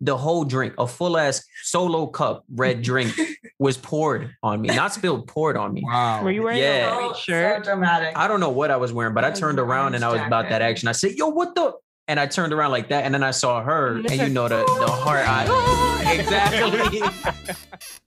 the whole drink, a full ass solo cup red drink was poured on me. Not spilled, poured on me. Wow. Were you wearing Yeah. a So, white shirt? so dramatic. I don't know what I was wearing, but I turned around and I was about that action. I said, yo, what the? And I turned around like that. And then I saw her, And and you know the, the heart eye. Exactly.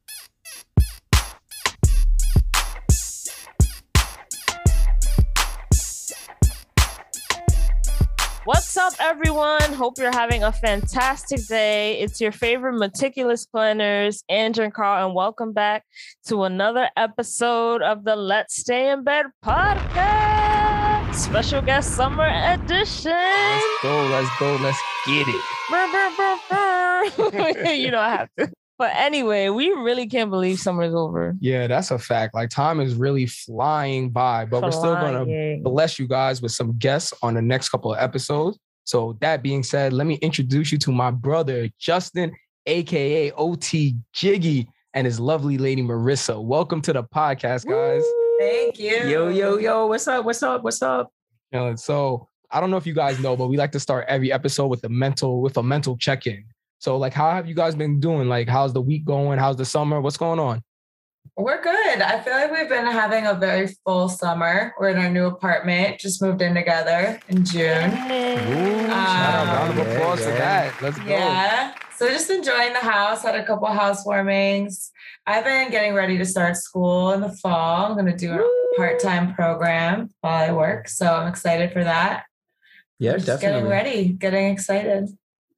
What's up, everyone? Hope you're having a fantastic day. It's your favorite meticulous planners, Andrew and Carl, and welcome back to another episode of the Let's Stay in Bed podcast, special guest summer edition. Let's go. Let's go. Let's get it. Brr, brr, brr. you know I have to. But anyway, we really can't believe summer's over. Yeah, that's a fact. Like time is really flying by, but we're still gonna bless you guys with some guests on the next couple of episodes. So that being said, let me introduce you to my brother Justin, aka OT Jiggy, and his lovely lady Marissa. Welcome to the podcast, guys. Thank you. yo, yo, yo, what's up? What's up? What's up? You know, so I don't know if you guys know, but we like to start every episode with a mental with a mental check-in. So, like, how have you guys been doing? Like, how's the week going? How's the summer? What's going on? We're good. I feel like we've been having a very full summer. We're in our new apartment, just moved in together in June. Yay. Shout out, um, round of yeah, applause to yeah. that. Let's go. Yeah. So just enjoying the house, had a couple housewarmings. I've been getting ready to start school in the fall. I'm going to do a part-time program while I work. So I'm excited for that. Yeah, just definitely. getting ready, getting excited.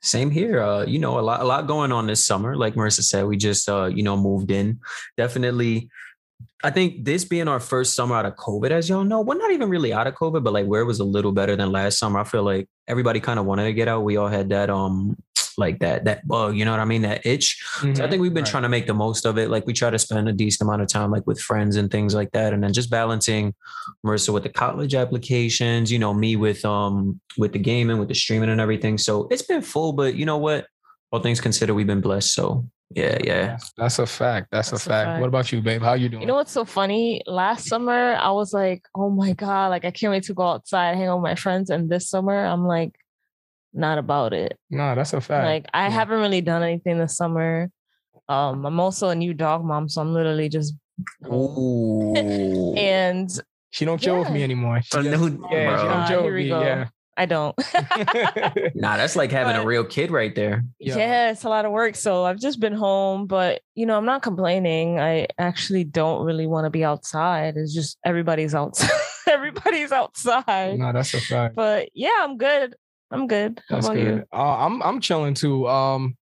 Same here. Uh, you know, a lot, a lot going on this summer. Like Marissa said, we just, uh, you know, moved in. Definitely, I think this being our first summer out of COVID, as y'all know, we're not even really out of COVID, but like where it was a little better than last summer. I feel like everybody kind of wanted to get out. We all had that, um, like that, that bug. You know what I mean? That itch. So I Mhm. think we've been Right. trying to make the most of it. Like we try to spend a decent amount of time like with friends and things like that. And then just balancing Marissa with the college applications, you know, me with um with the gaming, with the streaming and everything. So it's been full, but you know what? All things considered, we've been blessed. So yeah, yeah. That's, that's a fact. That's, That's a a fact. fact. What about you, babe? How you doing? You know what's so funny? Last summer, I was like, oh my God, like I can't wait to go outside, hang out with my friends. And this summer, I'm like, not about it. no, that's a fact. Like I Yeah. haven't really done anything this summer. Um, I'm also a new dog mom, so I'm literally just. Ooh. and she don't chill with me anymore. She A just- new- yeah, she bro. don't chill here with we me. go. Yeah. I don't. Nah, that's like having a real kid right there. Yeah. Yeah, it's a lot of work. So I've just been home, but you know, I'm not complaining. I actually don't really want to be outside. It's just everybody's outside. everybody's outside. no, that's a fact. But yeah, I'm good. I'm good. How That's about good. you? Uh, I'm I'm chilling too. Um,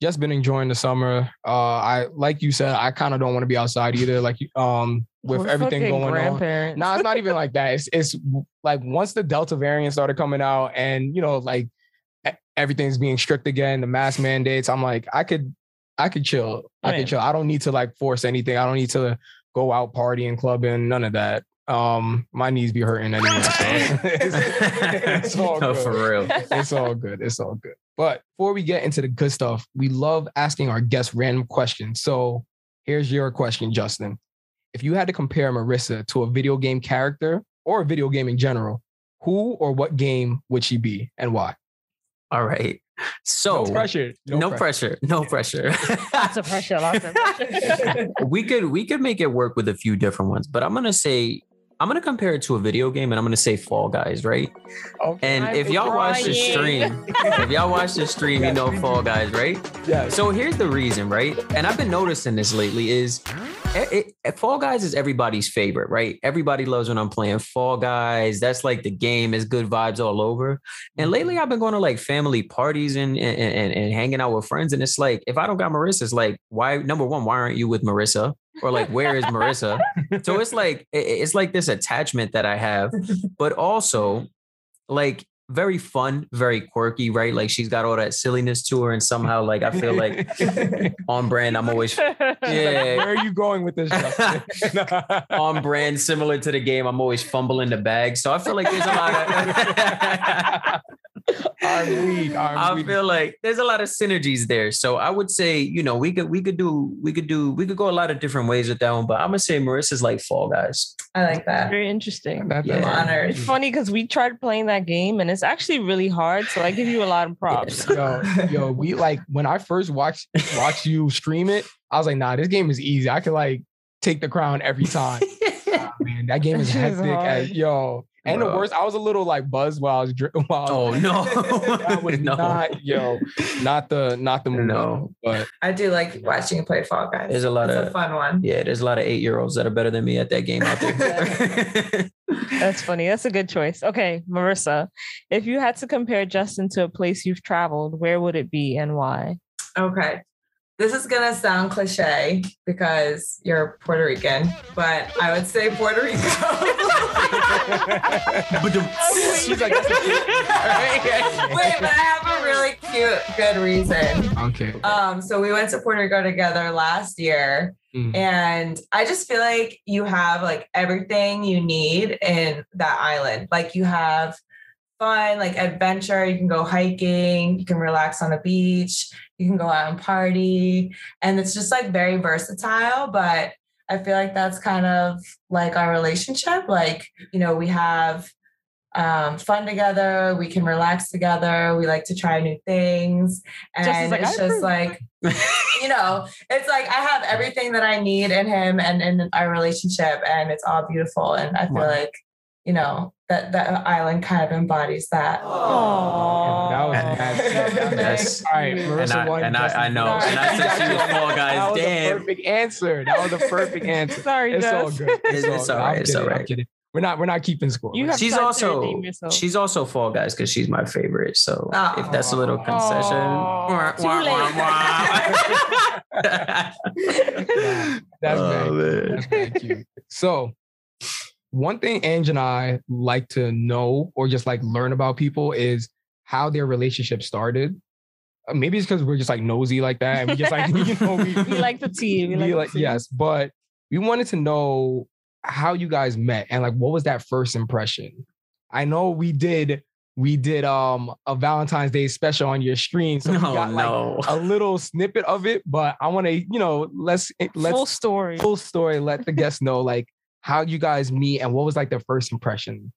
just been enjoying the summer. Uh, I like you said, I kind of don't want to be outside either. Like um, with We're everything going on. No, it's not even like that. It's it's like once the Delta variant started coming out, and you know, like everything's being strict again, the mask mandates. I'm like, I could, I could chill. I Right. could chill. I don't need to like force anything. I don't need to go out partying, clubbing, none of that. Um, my knees be hurting anyway. so it's, it's all No, good. for real. It's all good. It's all good. But before we get into the good stuff, we love asking our guests random questions. So here's your question, Justin. If you had to compare Marissa to a video game character or a video game in general, who or what game would she be and why? All right. So no pressure. No, pressure. No pressure. Lots of pressure. Lots of pressure. we could we could make it work with a few different ones, but I'm gonna say I'm gonna compare it to a video game, and I'm gonna say Fall Guys, right? Okay. And if y'all watch the stream, if y'all watch the stream, you know Fall Guys, right? yeah. So here's the reason, right? And I've been noticing this lately is it, it- Fall Guys is everybody's favorite, right? Everybody loves when I'm playing Fall Guys. That's like the game is good vibes all over. And lately mm-hmm. I've been going to like family parties and and, and, and hanging out with friends. And it's like, if I don't got Marissa, it's like, why number one, why aren't you with Marissa? Or like, where is Marissa? so it's like it's like this attachment that I have, but also like very fun, very quirky, right? Like she's got all that silliness to her, and somehow like I feel like on brand. I'm always yeah. Where are you going with this, on brand, similar to the game. I'm always fumbling the bag, so I feel like there's a lot of I'm weak. I'm I weak. feel like there's a lot of synergies there. So I would say, you know, we could we could do we could do we could go a lot of different ways with that one. But I'm gonna say Marissa's like Fall Guys. I like that. Very interesting. That- Yeah. that's- honored. It's funny because we tried playing that game and it's actually really hard. So I give you a lot of props. Yo, yo, we like when I first watched watched you stream it, I was like, nah, this game is easy. I could like take the crown every time. Nah, man, that game is That shit is hectic. As, yo, and the worst, I was a little like buzzed while I was drinking. while oh no, that was no. not yo, not the not the move. No. But I do like watching you play Fall Guys. There's a lot it's of- a fun one. Yeah, there's a lot of eight year olds that are better than me at that game out there. That's funny. That's a good choice. Okay, Marissa, if you had to compare Justin to a place you've traveled, where would it be and why? Okay. This is gonna sound cliche because you're Puerto Rican, but I would say Puerto Rico. she's like, Wait, but I have a really cute, good reason. okay. Um, so we went to Puerto Rico together last year, Mm. and I just feel like you have like everything you need in that island. Like you have fun, like adventure. You can go hiking, you can relax on the beach, you can go out and party. And it's just like very versatile. But I feel like that's kind of like our relationship. Like, you know, we have um, fun together, we can relax together, we like to try new things. Just And like, it's I just like, you know, it's like I have everything that I need in him and in our relationship, and it's all beautiful. And I feel Wow. like, you know, that that island kind of embodies that. Oh, That was mad. That's all right. and I, and I, I know, won. and I said she was Fall That Guys. was a Damn. perfect answer. That was the perfect answer. Sorry, It's all good. It's- it's good. all right, it's kidding, all I'm We're not. We're not keeping score. You She's also she's also Fall Guys because she's my favorite. So if that's a little Aw. concession, Aw, too Nah, that's Oh, very, man. that's very cute. So, one thing Ange and I like to know or just like learn about people is how their relationship started. Uh, Maybe it's because we're just like nosy like that, and we just like you know we, we like the tea. We we like, like the tea. yes, but we wanted to know how you guys met and like what was that first impression. I know we did we did um a Valentine's Day special on your stream, so we Oh got like no. a little snippet of it, but I want to, you know, let's let's Full story. full story. Let the guests know like how you guys meet and what was like the first impression.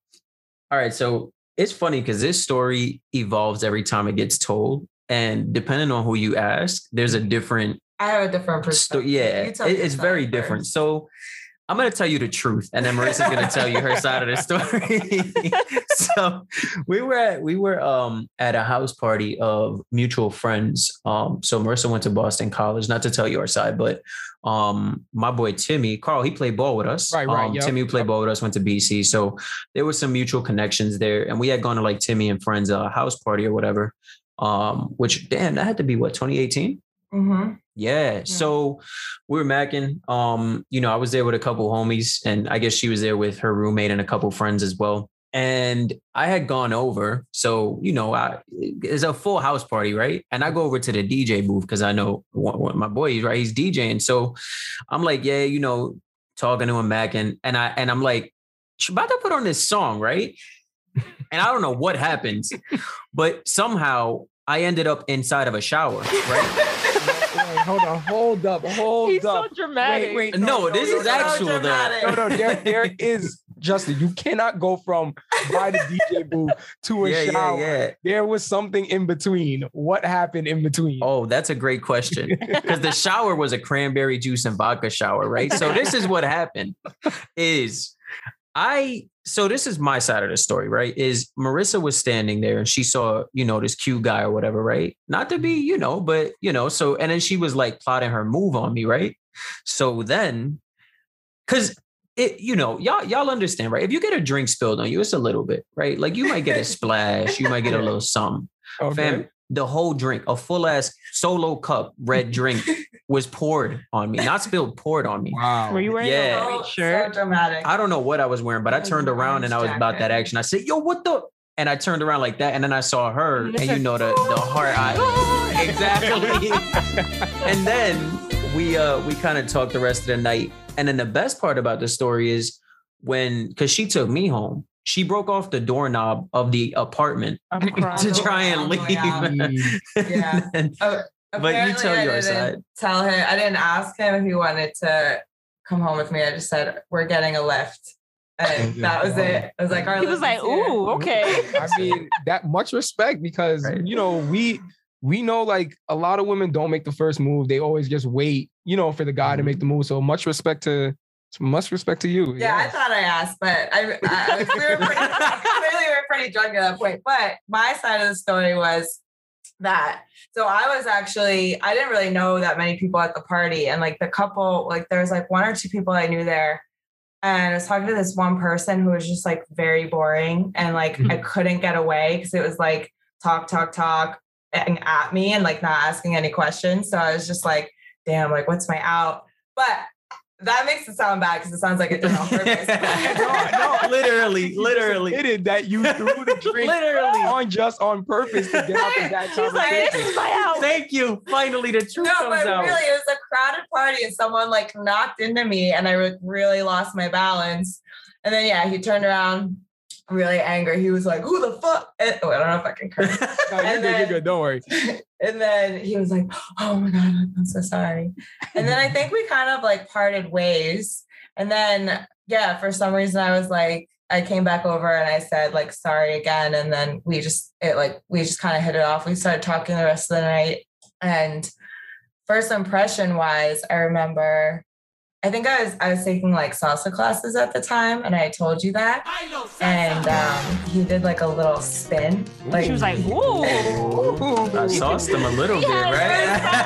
All right, so it's funny because this story evolves every time it gets told, and depending on who you ask, there's a different I have a different sto- perspective. yeah, it- it's very first. different. So I'm gonna tell you the truth, and then Marissa's gonna tell you her side of the story. so we were at we were um at a house party of mutual friends. Um, so Marissa went to Boston College. Not to tell you our side, but um my boy Timmy Carl he played ball with us. Right, right, Um, yep, Timmy who played ball with us went to BC, so there was some mutual connections there, and we had gone to like Timmy and friends uh, house party or whatever. Um, which damn that had to be what 2018. Mhm. Yeah. So we were macking. Um, you know, I was there with a couple homies, and I guess she was there with her roommate and a couple friends as well. And I had gone over, so you know, I it's a full house party, right? And I go over to the DJ booth because I know one, one- my boy, right, he's DJing. So I'm like, yeah, you know, talking to him, macking, and I and I'm like, she about to put on this song, right? And I don't know what happens, but somehow I ended up inside of a shower, right? Wait, hold on, hold up, hold He's so up. dramatic. Wait, wait, No, this is so actual though. No, no, there, there is Justin. You cannot go from by the DJ booth to a Yeah, yeah, shower. yeah. There was something in between. What happened in between? Oh, that's a great question. Because the shower was a cranberry juice and vodka shower, right? So this is what happened is I so this is my side of the story, right? Is Marissa was standing there and she saw, you know, this cute guy or whatever, right? Not to be, mm-hmm. you know, but you know, so and then she was like plotting her move on me, right? So then because it, you know, y'all, y'all understand, right? If you get a drink spilled on you, it's a little bit, right? Like you might get a splash, you might get a little something. okay. Fam, the whole drink, a full ass solo cup red drink was poured on me. Not spilled, poured on me. Wow. Were you wearing Yeah. a Oh, white shirt? So dramatic. I don't know what I was wearing, but I turned around and I was about that action. I said, yo, what the? And I turned around like that. And then I saw her, and you know the the heart eye. exactly. and then we uh we kind of talked the rest of the night. And then the best part about the story is when because she took me home she broke off the doorknob of the apartment to try and Oh, leave. yeah. Yeah. And- Oh, But you tell I your didn't side. Tell him. I didn't ask him if he wanted to come home with me. I just said we're getting a lift, and that was it. I was like, our He was like, is here." "Ooh, okay." I mean, that much respect because Right. you know we we know like a lot of women don't make the first move; they always just wait, you know, for the guy to make mm-hmm. the move. So much respect to much respect to you. Yeah, I thought I asked, but I, I we were pretty, clearly we were pretty drunk at that point. But my side of the story was that. So I was actually, I didn't really know that many people at the party. And like the couple, like there was like one or two people I knew there. And I was talking to this one person who was just like very boring. And like I mm-hmm. couldn't get away because it was like talk, talk, talk and at me and like not asking any questions. So I was just like, damn, like what's my out? But that makes it sound bad because it sounds like it did on purpose. No, no. literally, literally, admitted that you threw the drink literally. on just on purpose to get out of that He's like, "This is my house." Thank you. Finally, the truth No, comes but out. really, it was a crowded party, and someone like knocked into me, and I re- really lost my balance. And then, yeah, he turned around, really angry. He was like, "Who the fuck?" And, oh, I don't know if I can curse. No, you're good. You're then- good. Don't worry. and then he was like, "Oh my god, I'm so sorry." And then I think we kind of like parted ways. And then, yeah, for some reason, I was like, I came back over and I said like sorry again. And then we just it like we just kind of hit it off. We started talking the rest of the night. And first impression wise, I remember I think I was I was taking like salsa classes at the time, and I told you that. And um, he did like a little spin. Like She was like, "Ooh." I sauced him a little bit, right?" he was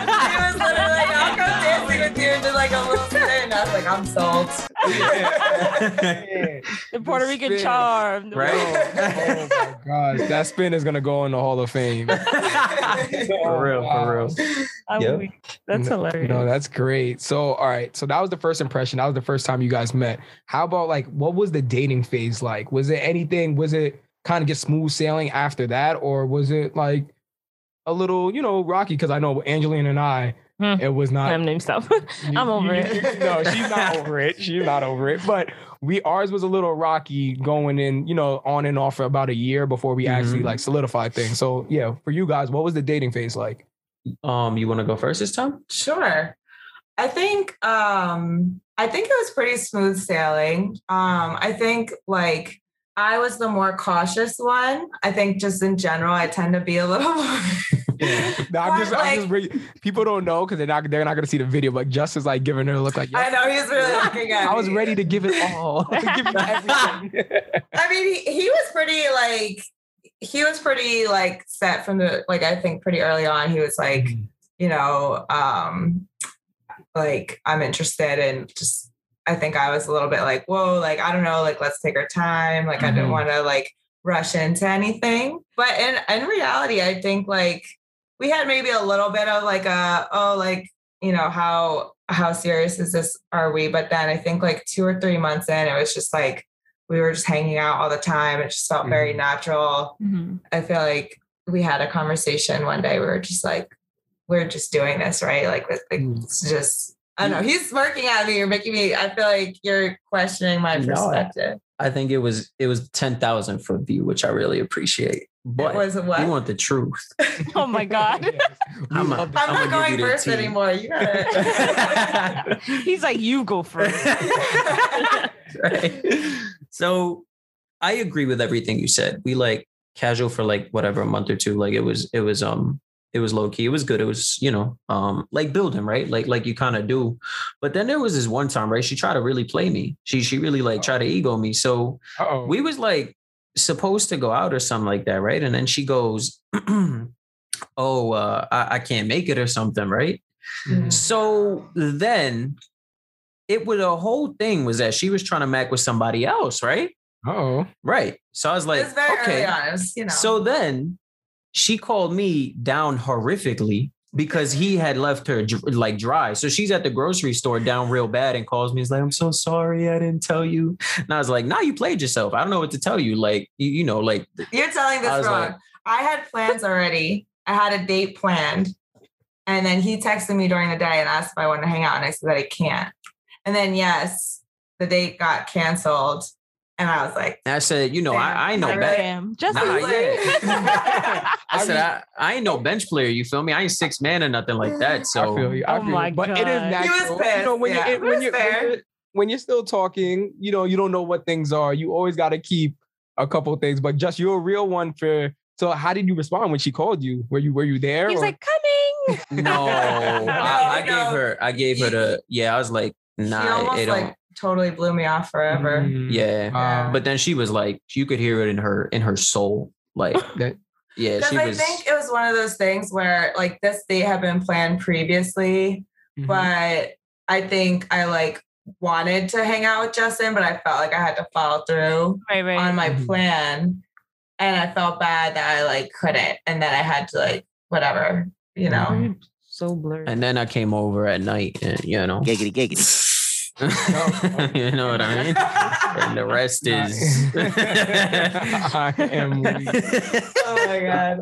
right? literally like, I'll go dancing with you and did like a little spin. I was like, I'm sold. The Puerto Rican charm. Right? Oh my gosh, that spin is gonna go in the Hall of Fame. for real, for real. I'm Yep. weak. That's hilarious. No, that's great. So, all right. So that was the first impression. That was the first time you guys met. How about like what was the dating phase like? Was it anything? Was it kind of just smooth sailing after that, or was it like a little, you know, rocky? Because I know Angeline and I, Hmm. it was not. Damn name stuff. I'm over it. no, she's not over it. She's not over it. But we ours was a little rocky going in, you know, on and off for about a year before we actually Mhm. like solidified things. So yeah, for you guys, what was the dating phase like? Um, you want to go first this time? Sure. I think um I think it was pretty smooth sailing. Um I think like I was the more cautious one. I think just in general I tend to be a little more No, I'm just, But, I'm just like- re- people don't know because they're not they're not gonna see the video, but Just is like giving her a look like yeah. I know he's really looking at I was me. ready to give it all. give. I mean, he, he was pretty like he was pretty like set from the like I think pretty early on. He was like, you know, um, like I'm interested in just I think I was a little bit like, whoa, like I don't know, like let's take our time. Like I didn't want to like rush into anything. But in in reality, I think like we had maybe a little bit of like a oh like you know how how serious is this are we but then i think like two or three months in it was just like we were just hanging out all the time it just felt very Mhm. natural Mhm. i feel like we had a conversation one day we were just like we're just doing this right like with like, Mm. it's just i don't know he's smirking at me you're making me i feel like you're questioning my No, I- perspective I think it was it was ten thousand foot view, which I really appreciate. But it was what you want the truth. Oh my God. I'm a- love the- i'm I'm not gonna give going first anymore you gotta He's like, you go first. right? So I agree with everything you said. We like casual for like whatever a month or two. Like it was it was um it was low key. It was good. It was, you know, um, like building, right? Like like you kind of do. But then there was this one time, right? She tried to really play me. She she really like tried to ego me. So Uh-oh. we was like supposed to go out or something like that, right? And then she goes, "Oh, uh, I, I can't make it or something, right?" Mhm. So then it was a whole thing was that she was trying to mac with somebody else, right? Uh-oh. Right. So I was it like, was very okay. early on it was, you know So then she called me down horrifically because he had left her like dry. So she's at the grocery store down real bad and calls me. He's like, I'm so sorry. I didn't tell you. And I was like, nah, you played yourself. I don't know what to tell you. Like, you, you know, like, You're telling this was wrong. like- I had plans already. I had a date planned. And then he texted me during the day and asked if I wanted to hang out. And I said that I can't. And then, yes, the date got canceled. And I was like, And I said, you know, I, I ain't no bench. Just Nah, like- yeah. I I said I, I ain't no bench player. You feel me? I ain't six man or nothing like that. So I feel you. I Oh feel you. my But it is God. natural. He was pissed. You know, when Yeah, you it when was you when fair. you're when you're still talking, you know, you don't know what things are. You always got to keep a couple things. But just you're a real one for. So how did you respond when she called you? Were you were you there? He was or- like, coming. no, I, I No, gave her. I gave her the. Yeah, I was like, nah, it don't. like totally blew me off forever. Mm, yeah, but then she was like, you could hear it in her in her soul. Like, yeah, Because she I was. think it was one of those things where like this date had been planned previously, mhm. but I think I like wanted to hang out with Justin, but I felt like I had to follow through Right, right. on my Mhm. plan. And I felt bad that I like couldn't. And then I had to like whatever, you know. So blurred. and then I came over at night, and you know, Giggity, giggity. you know what I mean. And the rest is. I am weak. Oh my god.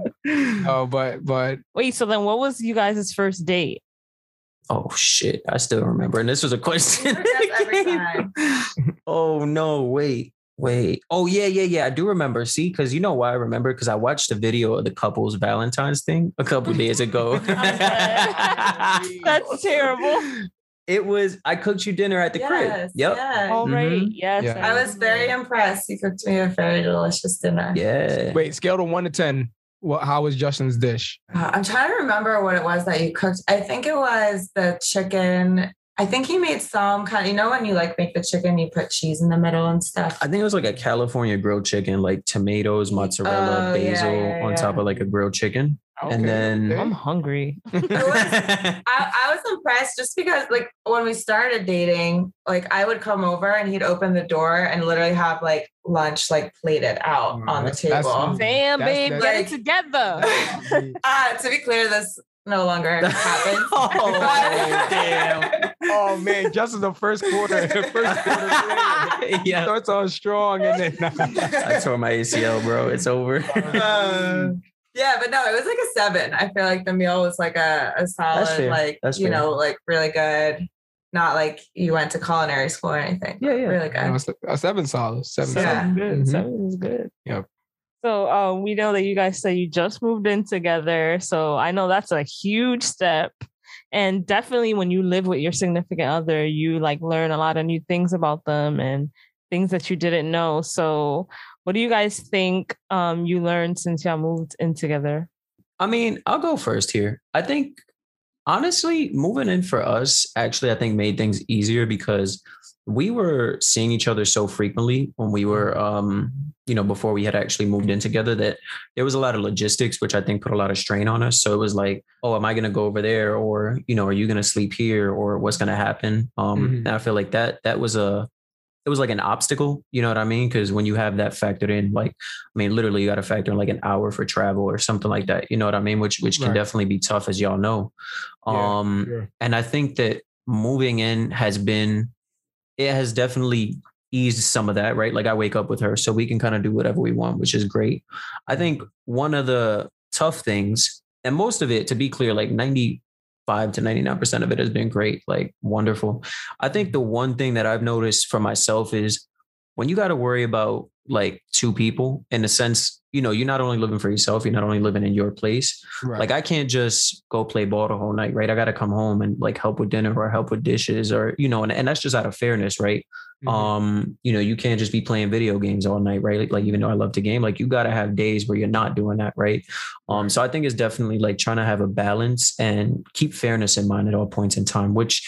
Oh, but but Wait, so then what was you guys' first date? Oh shit! I still remember, and this was a question. forget that every came. time. Oh no! Wait, wait. Oh yeah, yeah, yeah. I do remember. See, because you know why I remember? Because I watched the video of the couple's Valentine's thing a couple days ago. That's terrible. It was. I cooked you dinner at the crib. Yes, Yep. yes. All right. Mhm. Yes. Yeah. I was very impressed. He cooked me a very delicious dinner. Yeah. wait, scale to one to ten. What? How was Justin's dish? Uh, I'm trying to remember what it was that you cooked. I think it was the chicken. I think he made some kind of, you know, when you like make the chicken, you put cheese in the middle and stuff. I think it was like a California grilled chicken, like tomatoes, mozzarella, Oh, yeah, basil yeah, on top of like a grilled chicken. And then- I'm hungry. I, I was impressed just because, like, when we started dating, like, I would come over and he'd open the door and literally have like lunch, like, plated out Mm, on the that's- that's table. sweet. Damn, That's- babe, that's- get Like- it together. Uh, to be clear, this no longer happens. Oh, But- damn. oh man, Justin's the first quarter. First quarter. yeah. Starts on strong and then I tore my ACL, bro. It's over. Uh, yeah, but no, it was like a seven. I feel like the meal was like a, a solid, like That's you fair. know, like really good. Not like you went to culinary school or anything. Yeah, yeah. Really No, good. a seven solid. Seven. Yeah. solid. Good. Mhm. Seven is good. Yep. So um, we know that you guys say you just moved in together. So I know that's a huge step. And definitely when you live with your significant other, you like learn a lot of new things about them and things that you didn't know. So what do you guys think um, you learned since y'all moved in together? I mean, I'll go first here. I think honestly, moving in for us actually, I think made things easier because we were seeing each other so frequently when we were, um, you know, before we had actually moved in together that there was a lot of logistics, which I think put a lot of strain on us. So it was like, oh, am I going to go over there, or you know, are you going to sleep here, or what's going to happen? Um, Mhm. and I feel like that that was a it was like an obstacle, you know what I mean? Because when you have that factored in, like, I mean, literally, you got to factor in like an hour for travel or something like that. You know what I mean? Which which can Right. definitely be tough, as y'all know. Yeah, Um, sure. and I think that moving in has been, it has definitely eased some of that, right? Like I wake up with her, so we can kind of do whatever we want, which is great. I think one of the tough things, and most of it, to be clear, like 95 to 99% of it has been great, like wonderful. I think the one thing that I've noticed for myself is when you got to worry about like two people in the sense, you know, you're not only living for yourself, you're not only living in your place. Right. Like I can't just go play ball the whole night, right? I got to come home and like help with dinner or help with dishes or, you know, and, and that's just out of fairness, right? Mhm. Um, you know, you can't just be playing video games all night, right? Like, like even though I love to game, like you got to have days where you're not doing that, right? Um, so I think it's definitely like trying to have a balance and keep fairness in mind at all points in time, which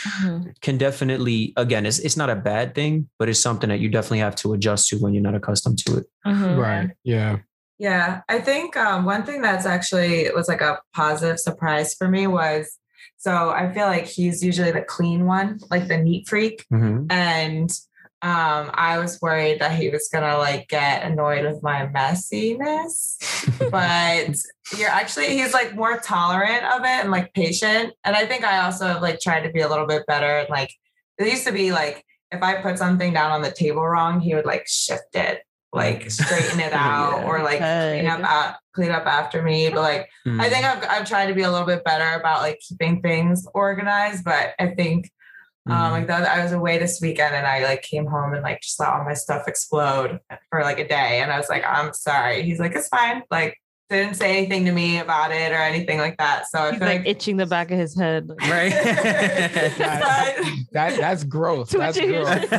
can definitely, again, it's it's not a bad thing, but it's something that you definitely have to adjust to when you're not accustomed to it. Mhm. right. Yeah. Yeah, I think um, one thing that's actually was like a positive surprise for me was so I feel like he's usually the clean one, like the neat freak, and um, I was worried that he was gonna like get annoyed with my messiness, but you're actually he's like more tolerant of it and like patient, and I think I also have like tried to be a little bit better. Like it used to be like if I put something down on the table wrong, he would like shift it, like straighten it out, Yeah. or like clean up out, clean up after me. But like I think I've I've tried to be a little bit better about like keeping things organized, but I think Um, Mhm. like that, I was away this weekend and I like came home and like just let all my stuff explode for like a day. And I was like, I'm sorry. He's like, it's fine. Like, didn't say anything to me about it or anything like that. So I feel like like, itching the back of his head. Right. But- That that's growth. That's Twitching growth. so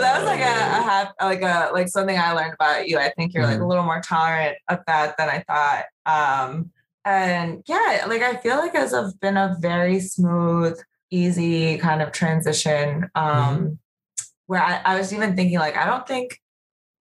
that was like a, a hap- like a like something I learned about you. I think you're like a little more tolerant of that than I thought. Um, and yeah, like I feel like it's a- been a very smooth, easy kind of transition. Um, where I, I was even thinking like I don't think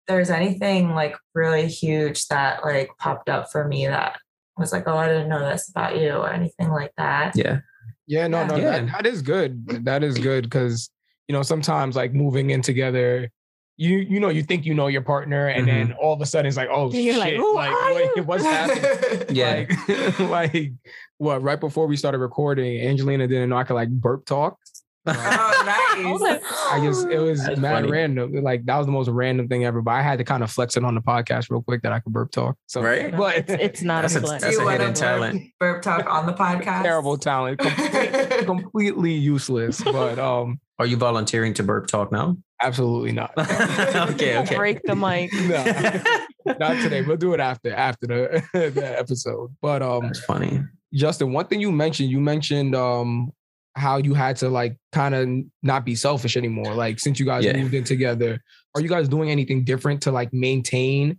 there's anything like really huge that like popped up for me that was like, oh, I didn't know this about you or anything like that. yeah. Yeah, no, no, Yeah. That, that is good. That is good because you know sometimes like moving in together, you you know you think you know your partner, and then all of a sudden it's like, oh You're shit, like, like, wait, what's happening? Yeah. Like, like what? Right before we started recording, Angelina didn't know I could like burp talk. oh, I nice. I just it was That's mad funny. random. Like that was the most random thing ever. But I had to kind of flex it on the podcast real quick that I could burp talk. So Right. No, but it's, it's not That's a a, flex. that's You a wanna hidden talent. burp talk on the podcast. terrible talent, com- completely useless. But um, Are you volunteering to burp talk now? absolutely not. okay, okay. Break the mic. No, not today. We'll do it after after the, the episode. But um, That's funny. Justin, one thing you mentioned, you mentioned um how you had to like kind of not be selfish anymore. Like since you guys Yeah. moved in together, are you guys doing anything different to like maintain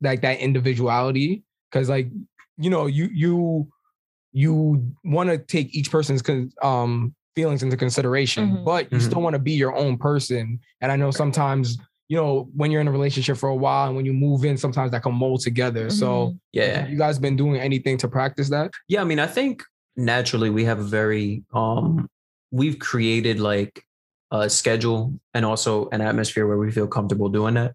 like that individuality? Because like you know you you you want to take each person's um feelings into consideration, Mhm. but you Mhm. still want to be your own person. And I know sometimes you know when you're in a relationship for a while and when you move in, sometimes that can mold together. So Yeah. have you guys been doing anything to practice that? Yeah, I mean, I think naturally we have a very um we've created like a schedule and also an atmosphere where we feel comfortable doing that.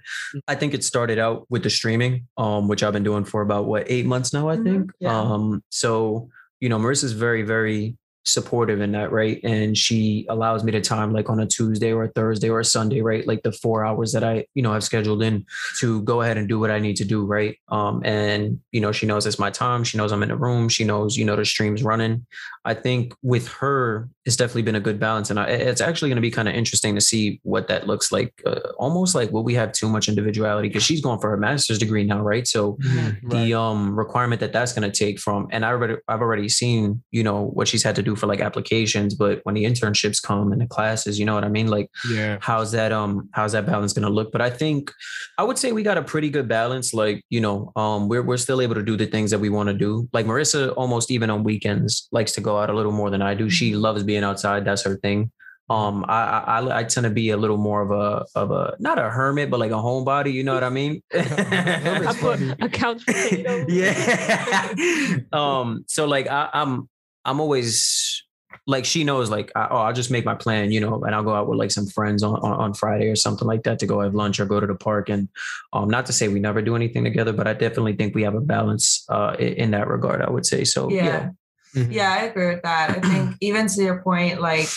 I think it started out with the streaming, um, which I've been doing for about what eight months now, I Mhm, think. yeah. Um, so you know, Marissa's very, very supportive in that, right? And she allows me to time like on a Tuesday or a Thursday or a Sunday, right? Like the four hours that I, you know, have scheduled in to go ahead and do what I need to do, right? Um, and you know, she knows it's my time. She knows I'm in the room. She knows, you know, the stream's running. I think with her, it's definitely been a good balance, and I, it's actually going to be kind of interesting to see what that looks like. Uh, almost like will we have too much individuality because she's going for her master's degree now, right? So the um requirement that that's going to take from and I already I've already seen you know what she's had to do for like applications but when the internships come and the classes you know what I mean like yeah. how's that um how's that balance going to look but I think I would say we got a pretty good balance like you know um we're we're still able to do the things that we want to do like Marissa almost even on weekends likes to go out a little more than I do she loves being outside that's her thing um I, I I tend to be a little more of a of a not a hermit but like a homebody you know what I mean put a couch potato. yeah. um. So like I, I'm I'm always like she knows like I, oh I'll just make my plan you know and I'll go out with like some friends on, on on Friday or something like that to go have lunch or go to the park and um not to say we never do anything together but I definitely think we have a balance uh in that regard I would say so Yeah. yeah Mhm. Yeah, I agree with that. I think even to your point, like,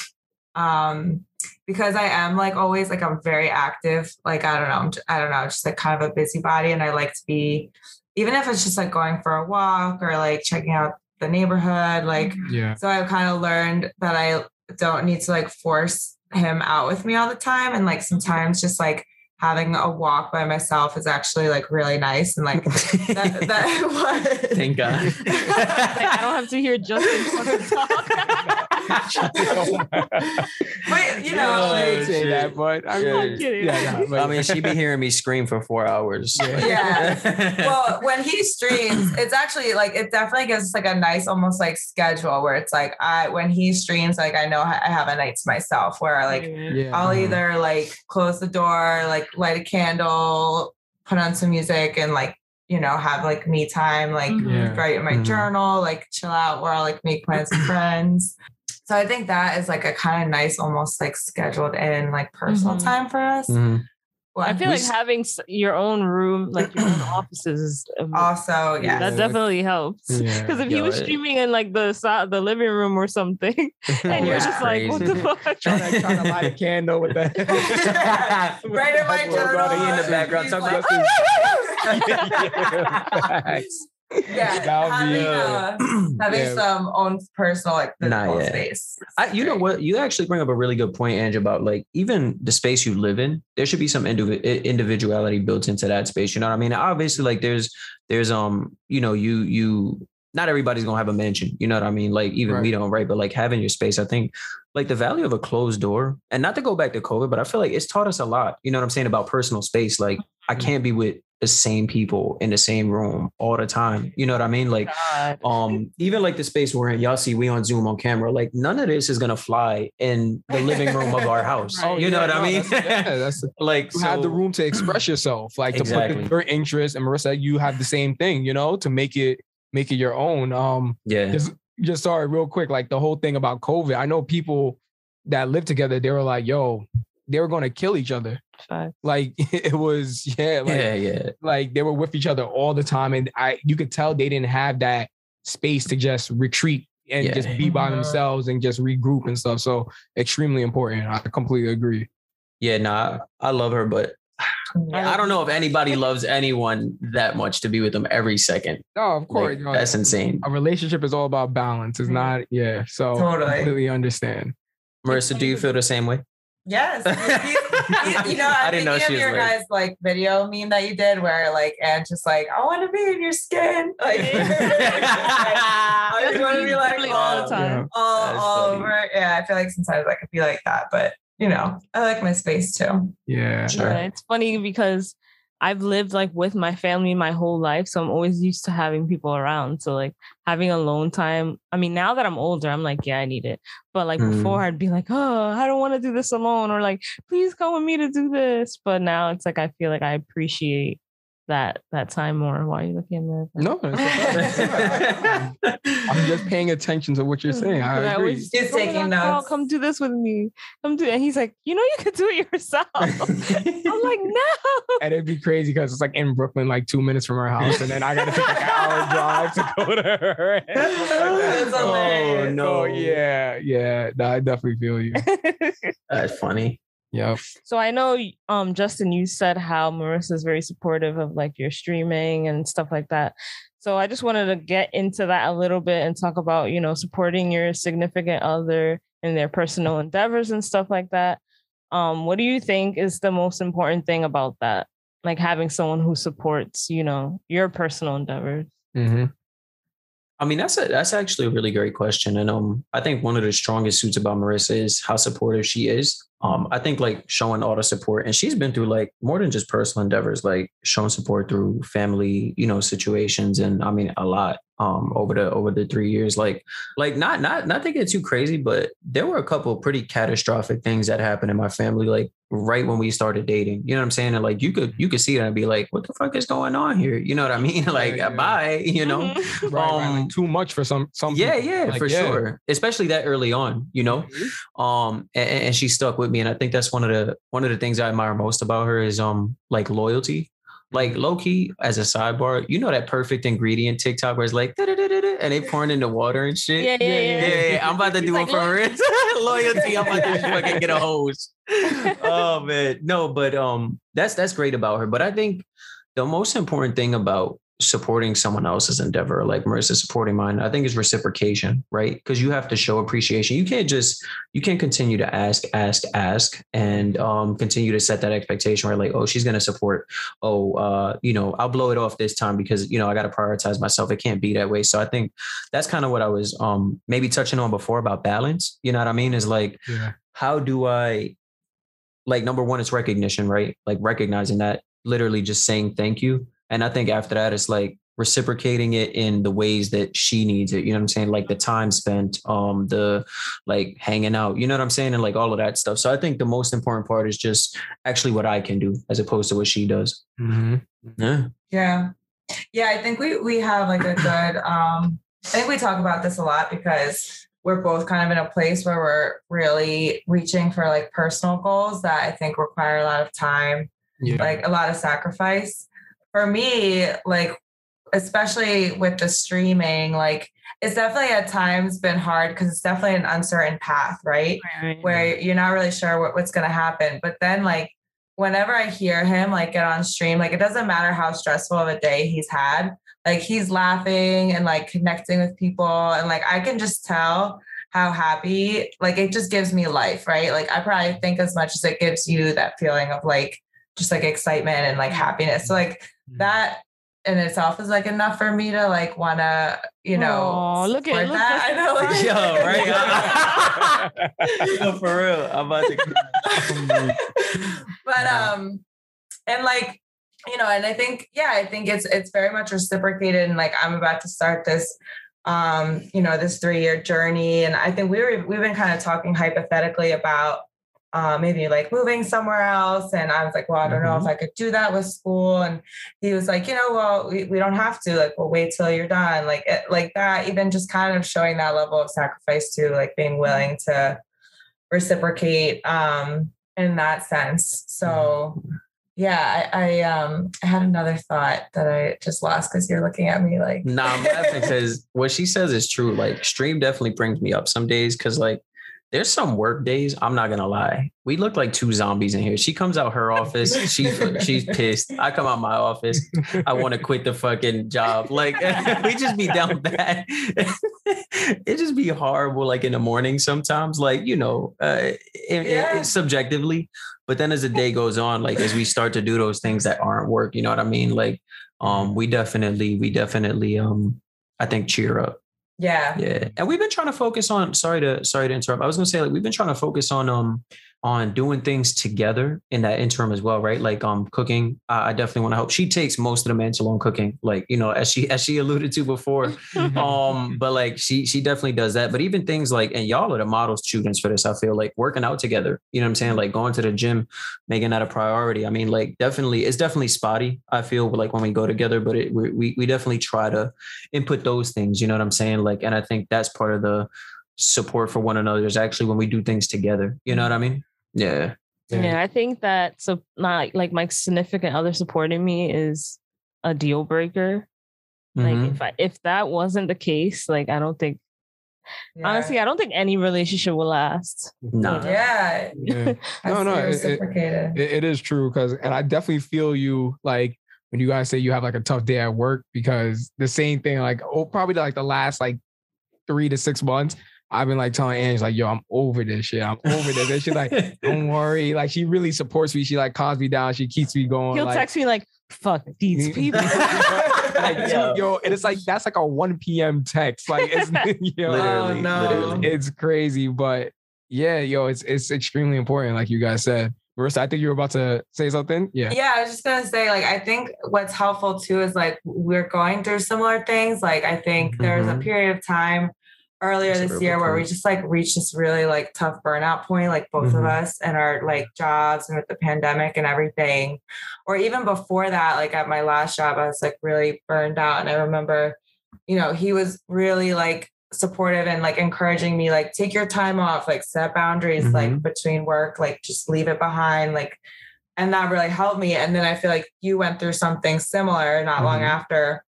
um, because I am like always like I'm very active. Like I don't know, I'm j- I don't know, just like kind of a busybody, and I like to be, even if it's just like going for a walk or like checking out the neighborhood. Like, Yeah. so I've kind of learned that I don't need to like force him out with me all the time, and like sometimes just like having a walk by myself is actually like really nice and like that. that what? Thank God. Like, I don't have to hear Justin talk. But you know, I Oh, didn't like, say that, but I Yeah. mean, I'm kidding. yeah, nah, but- I mean, she'd be hearing me scream for four hours. Yeah. well, when he streams, it's actually like it definitely gives like a nice, almost like schedule where it's like I when he streams, like I know I have a night to myself where like yeah. I'll Mhm. either like close the door, like light a candle, put on some music, and like you know have like me time, like Mhm. Yeah. write in my Mhm. journal, like chill out, where I'll like make plans with friends. So I think that is like a kind of nice, almost like scheduled in like personal Mhm. time for us. Mhm. Well, I feel We like s- having your own room, like your own offices, is also, yeah. that definitely helps. Yeah. Because if he Yo, was streaming in like the the living room or something, and you're Yeah. just like, what the fuck? trying, to, trying to light a candle with that. right in my Headphones journal. in the background He's talking like, about Facts. Yeah, That be, having, uh, having Yeah. some own personal like Nah, physical space. I, you know what? You actually bring up a really good point, Ange, about like even the space you live in. There should be some indivi- individuality built into that space. You know what I mean? Obviously, like there's there's um you know you you not everybody's gonna have a mansion. You know what I mean? Like even we don't, right? But like having your space, I think like the value of a closed door, and not to go back to COVID, but I feel like it's taught us a lot. You know what I'm saying about personal space. Like I Mhm. can't be with the same people in the same room all the time. You know what I mean? Like God. um even like the space we're in y'all see we on zoom on camera like none of this is gonna fly in the living room of our house Oh, you know yeah, what i mean that's- yeah, that's like you have the room to express yourself, like to Exactly. put your interest. And Marissa, you have the same thing, you know, to make it make it your own. Um, yeah just just sorry, real quick, like the whole thing about COVID. I know people that live together. They were like, "Yo, they were going to kill each other." Facts. Like it was, yeah, like yeah yeah like they were with each other all the time, and I you could tell they didn't have that space to just retreat and Yeah. just be by Mhm. themselves and just regroup and stuff. So extremely important. I completely agree. yeah nah i love her but i don't know if anybody loves anyone that much to be with them every second No, of course. Like, you know, that's insane a relationship is all about balance. It's not, yeah. So Totally. completely understand. marissa do you feel the same way Yes. You, you- you know, I I'm didn't know she of was your like- guys' like video meme that you did where like and just like, I want to be in your skin. Like I just want to be like Literally all the all, time. all, all over. Yeah, I feel like sometimes I could be like that, but you know, I like my space too. Yeah. Sure. Yeah, it's funny because I've lived like with my family my whole life, so I'm always used to having people around. So like having alone time. I mean, now that I'm older, I'm like, yeah, I need it. But like Mm. before, I'd be like, oh, I don't want to do this alone, or like, please come with me to do this. But now it's like I feel like I appreciate that that time more. Why are you looking at me? like that? No, okay. I'm just paying attention to what you're saying. I But agree. always, He's "Oh my taking God, Carl, notes. Come do this with me. Come do. And he's like, you know, you could do it yourself. I'm like, no. and it'd be crazy because it's like in Brooklyn, like two minutes from her house, and then I gotta take like an hour drive to go to her. That's Oh, hilarious. no. Oh yeah, yeah. No, I definitely feel you. that's funny Yep. So I know, um, Justin, you said how Marissa's very supportive of like your streaming and stuff like that. So I just wanted to get into that a little bit and talk about, you know, supporting your significant other in their personal endeavors and stuff like that. Um, what do you think is the most important thing about that? Like having someone who supports, you know, your personal endeavors. hmm I mean, that's a that's actually a really great question, and um, I think one of the strongest suits about Marissa is how supportive she is. Um, I think like showing all the support, and she's been through like more than just personal endeavors, like showing support through family, you know, situations, and I mean a lot. Um, over the over the three years, like like not not not to get too crazy, but there were a couple of pretty catastrophic things that happened in my family, like right when we started dating. You know what I'm saying? And like you could you could see it and be like, what the fuck is going on here? You know what I mean? like yeah. bye, you know. Mhm. Right, right, Um, like too much for some some. Yeah, people. yeah, Like, for yeah. sure. Especially that early on, you know. Um, and, and she stuck with me, and I think that's one of the one of the things I admire most about her is um like loyalty. Like low key, as a sidebar, you know that perfect ingredient TikTok where it's like and they pouring in the water and shit. Yeah, yeah, Yeah, yeah. Yeah, yeah, I'm about to He's do like, one for her. Loyalty. I'm about to fucking get a hose. Oh man, no, but um, that's that's great about her. But I think the most important thing about supporting someone else's endeavor, like Marissa supporting mine, I think is reciprocation, right? Because you have to show appreciation. You can't just you can't continue to ask, ask, ask, and um continue to set that expectation where like, oh, she's gonna support. Oh, uh, you know, I'll blow it off this time because you know I got to prioritize myself. It can't be that way. So I think that's kind of what I was um maybe touching on before about balance. You know what I mean? Is like Yeah. how do I like number one it's recognition, right? Like recognizing that literally just saying thank you. And I think after that it's like reciprocating it in the ways that she needs it. You know what I'm saying? Like the time spent, um, the like hanging out, you know what I'm saying? And like all of that stuff. So I think the most important part is just actually what I can do as opposed to what she does. hmm Yeah. Yeah. Yeah, I think we we have like a good um I think we talk about this a lot because we're both kind of in a place where we're really reaching for like personal goals that I think require a lot of time, Yeah. like a lot of sacrifice. For me, like especially with the streaming, like it's definitely at times been hard because it's definitely an uncertain path, right? where you're not really sure what, what's going to happen. But then, like, whenever I hear him like get on stream, like it doesn't matter how stressful of a day he's had, like he's laughing and like connecting with people and like I can just tell how happy like it just gives me life, right? Like I probably think as much as it gives you that feeling of like just like excitement and like happiness. So like that in itself is like enough for me to like want to, you know, Aw, look at- support look that. at- I know, like, Yo, right? Yo, for real. I'm about to but um, and like you know, and I think yeah, I think it's it's very much reciprocated, and like I'm about to start this um, you know, this three year journey, and I think we were we've been kind of talking hypothetically about uh, maybe like moving somewhere else. And I was like, well, I don't know if I could do that with school. And he was like, you know, well, we, we don't have to. Like, we'll wait till you're done. Like, it, like that. Even just kind of showing that level of sacrifice to like being willing to reciprocate um, in that sense. So. Yeah, I, I um I had another thought that I just lost because you're looking at me like Nah, I'm laughing because what she says is true. Like stream definitely brings me up some days because like there's some work days. I'm not gonna lie. We look like two zombies in here. She comes out her office. She's she's pissed. I come out my office. I want to quit the fucking job. Like we just be down bad. it just be horrible. Like in the morning sometimes. Like you know, uh, it, it- Yeah. it's subjectively. But then as the day goes on, like as we start to do those things that aren't work, you know what I mean? Like um, we definitely, we definitely, um, I think cheer up. Yeah. Yeah. And we've been trying to focus on, sorry to, sorry to interrupt. I was to say, like, we've been trying to focus on, um, on doing things together in that interim as well, right? Like um cooking. I I definitely want to help. She takes most of the mantle on cooking, like you know, as she as she alluded to before. um, but like she she definitely does that. But even things like, and y'all are the model students for this. I feel like working out together. You know what I'm saying? Like going to the gym, making that a priority. I mean, like definitely, it's definitely spotty. I feel like when we go together, but it, we we we definitely try to input those things. You know what I'm saying? Like, and I think that's part of the support for one another is actually when we do things together. You know what I mean? Yeah. Yeah. I think that so not like my significant other supporting me is a deal breaker. Like Mhm. if I if that wasn't the case, like I don't think yeah. honestly, I don't think any relationship will last. Nah. Yeah. Yeah. No, no, see it- it- It, it is true because, and I definitely feel you like when you guys say you have like a tough day at work because the same thing, like oh, probably like the last like three to six months, I've been like telling Ange like, yo, I'm over this shit. I'm over this. And she's like, don't worry. Like she really supports me. She like calms me down. She keeps me going. He'll like, text me like, "Fuck these people." like, Yo. yo, and it's like that's like a 1 p.m. text. Like it's you know, literally, Oh, no. literally. it's crazy, but yeah, yo, it's it's extremely important, like you guys said. Marissa, I think you were about to say something. Yeah. Yeah, I was just gonna say, like, I think what's helpful too is like we're going through similar things. Like, I think there was a mm-hmm. period of time earlier That's this year where we just like reached this really like tough burnout point, like both of Mhm. us and our like jobs and with the pandemic and everything. Or even before that, like at my last job, I was like really burned out. And I remember, you know, he was really like supportive and like encouraging me, like, take your time off, like set boundaries, like between work, like just leave it behind. Like, and that really helped me. And then I feel like you went through something similar not long Mhm. after.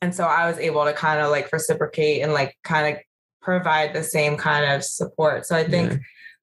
And so I was able to kind of like reciprocate and like kind of provide the same kind of support. So I think Yeah.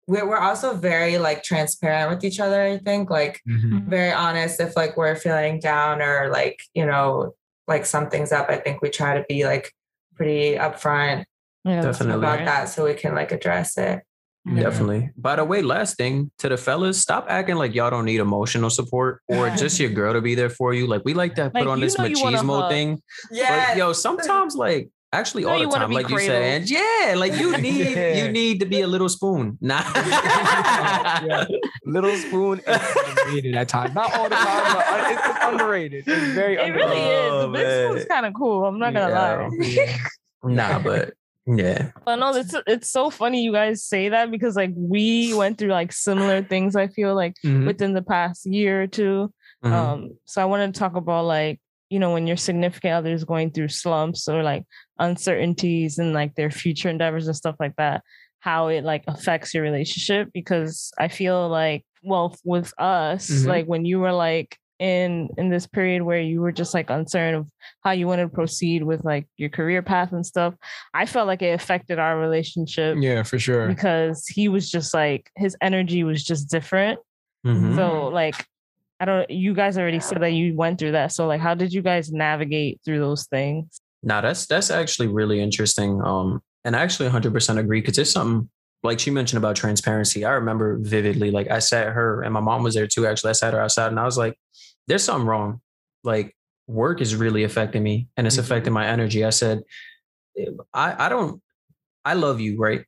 we're, we're also very like transparent with each other. I think like mm-hmm. Mm-hmm. very honest if like we're feeling down or like, you know, like something's up. I think we try to be like pretty upfront Yeah, that's Definitely. about that so we can like address it. Yeah. Definitely. By the way, last thing to the fellas, stop acting like y'all don't need emotional support or just your girl to be there for you. Like we like to put Like, on this know you wanna machismo thing. Yeah. But yo, sometimes like actually know all you the wanna time, be like you said, and yeah, like you need Yeah. you need to be a little spoon. Nah. Yeah. Little spoon is underrated at times. Not all the time, but uh, it's, it's underrated. It's very It really underrated. is. The Oh, big spoon's kind of cool. I'm not gonna lie. Nah, but yeah. But no, it's it's so funny you guys say that because like we went through like similar things. I feel like Mhm. within the past year or 2 Mhm. Um, so I want to talk about like you know when your significant other is going through slumps or like uncertainties and like their future endeavors and stuff like that, how it like affects your relationship. Because I feel like well with us, Mhm. like when you were like in in this period where you were just like uncertain of how you wanted to proceed with like your career path and stuff, I felt like it affected our relationship Yeah, for sure. because he was just like his energy was just different. Mhm. So like I don't. You guys already said that you went through that. So like, how did you guys navigate through those things? Now that's that's actually really interesting. Um, and I actually 100% agree because it's something like she mentioned about transparency. I remember vividly. Like I sat her and my mom was there too. Actually, I sat her outside and I was like, "There's something wrong. Like work is really affecting me and it's mm-hmm. affecting my energy." I said, "I I don't. I love you, right?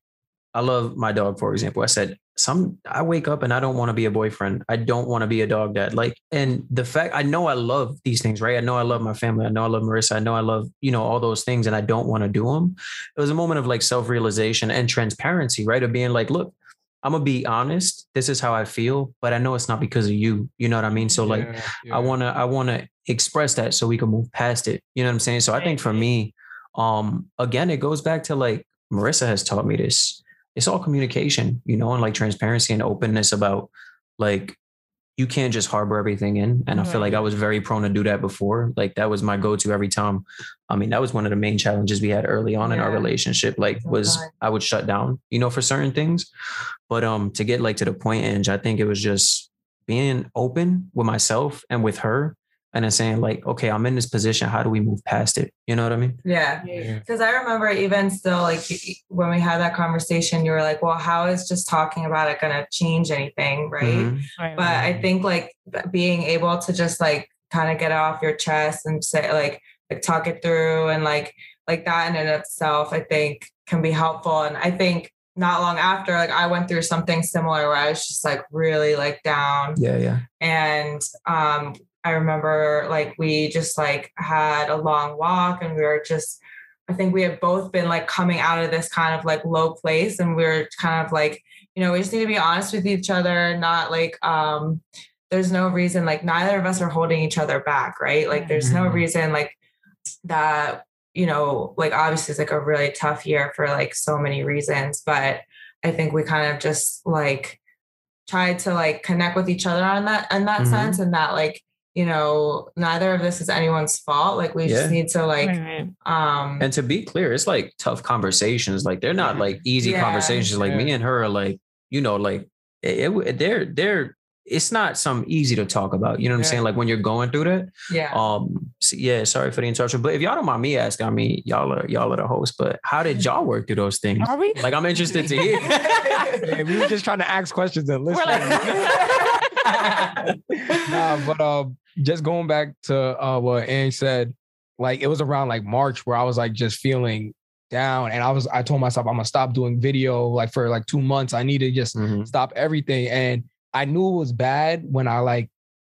I love my dog, for example. I said, some I wake up and I don't want to be a boyfriend. I don't want to be a dog dad. Like, and the fact I know I love these things, right? I know I love my family. I know I love Marissa. I know I love, you know, all those things, and I don't want to do them. It was a moment of like self-realization and transparency, right? Of being like, look, I'm gonna be honest. This is how I feel, but I know it's not because of you. You know what I mean? So like, yeah, yeah. I wanna, I wanna express that so we can move past it. You know what I'm saying? So I think for me, um, again, it goes back to like Marissa has taught me this it's all communication, you know, and like transparency and openness about like you can't just harbor everything in. And I feel like I was very prone to do that before. Like that was my go-to every time. I mean, that was one of the main challenges we had early on yeah. in our relationship. Like was I would shut down, you know, for certain things. But um to get like to the point, and I think it was just being open with myself and with her and then saying like okay i'm in this position. How do we move past it? You know what i mean? Yeah. Because yeah. i remember even still like when we had that conversation you were like well how is just talking about it going to change anything right? Mm-hmm. right. But i think like being able to just like kind of get it off your chest and say like like talk it through and like like that in and itself i think can be helpful. And i think not long after like i went through something similar where i was just like really like down. Yeah yeah. And um I remember like we just like had a long walk and we were just I think we had both been like coming out of this kind of like low place and we were kind of like, you know, we just need to be honest with each other, not like um there's no reason like neither of us are holding each other back, right? Like there's no mm-hmm. reason like that, you know, like obviously it's like a really tough year for like so many reasons, but I think we kind of just like tried to like connect with each other on that in that mm-hmm. sense and that like you know neither of this is anyone's fault. Like we yeah. just need to like um and to be clear it's like tough conversations. Like they're not like easy yeah, conversations. Like me and her are like you know like it, it, they're they're it's not some easy to talk about. You know what i'm saying? Like when you're going through that yeah. um so yeah sorry for the interruption. But if y'all don't mind me asking i mean y'all are y'all are the host but how did y'all work through those things? Are we? Like i'm interested to hear. Yeah, we were just trying to ask questions and listen nah, but um just going back to uh, what Ange said, like it was around like March where I was like just feeling down and I was I told myself I'm gonna stop doing video like for like two months. I need to just mm-hmm. stop everything. And I knew it was bad when I like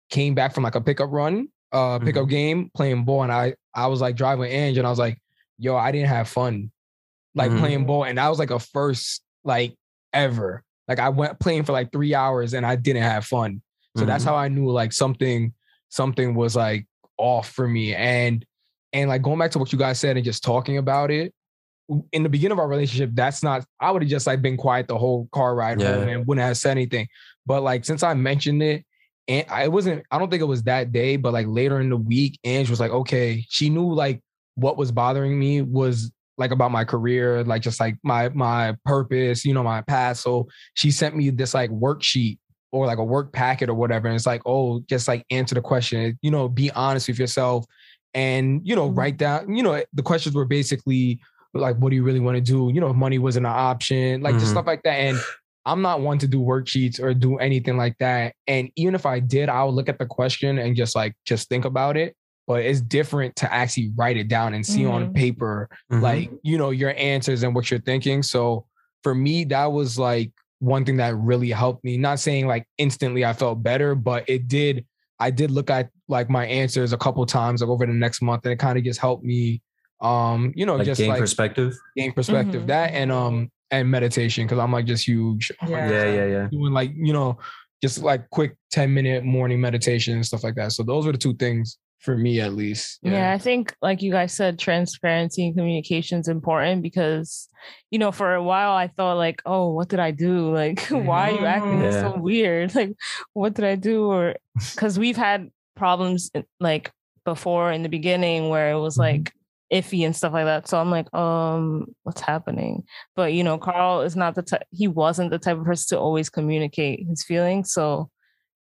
came back from like a pickup run, uh pickup mm-hmm. game playing ball. And I I was like driving Ange and I was like, yo, I didn't have fun like mm-hmm. playing ball. And that was like a first like ever. Like I went playing for like three hours and I didn't have fun. So that's mm-hmm. how I knew like something something was like off for me. And and like going back to what you guys said and just talking about it, in the beginning of our relationship, that's not I would have just like been quiet the whole car ride yeah. and wouldn't have said anything. But like since I mentioned it, and I wasn't, I don't think it was that day, but like later in the week, Ange was like, okay, she knew like what was bothering me was like about my career, like just like my my purpose, you know, my past. So she sent me this like worksheet or like a work packet or whatever. And it's like, oh, just like answer the question, you know, be honest with yourself and, you know, mm-hmm. write down, you know, the questions were basically like, what do you really want to do? You know, if money wasn't an option, like mm-hmm. just stuff like that. And I'm not one to do worksheets or do anything like that. And even if I did, I would look at the question and just like, just think about it. But it's different to actually write it down and see mm-hmm. on paper, mm-hmm. like, you know, your answers and what you're thinking. So for me, that was like one thing that really helped me. Not saying like instantly I felt better, but it did. I did look at like my answers a couple times like over the next month, and it kind of just helped me. Um, you know, like just gain like perspective, gain perspective. Mm-hmm. That and um and meditation because I'm like just huge. Yeah. yeah, yeah, yeah. Doing like you know just like quick ten minute morning meditation and stuff like that. So those were the two things for me at least. Yeah. yeah. I think like you guys said, transparency and communication is important because, you know, for a while I thought like, oh, what did I do? Like, why are you acting yeah. so weird? Like, what did I do? Or because we've had problems like before in the beginning where it was mm-hmm. like iffy and stuff like that. So I'm like, um, what's happening? But you know, Carl is not the type. He wasn't the type of person to always communicate his feelings. So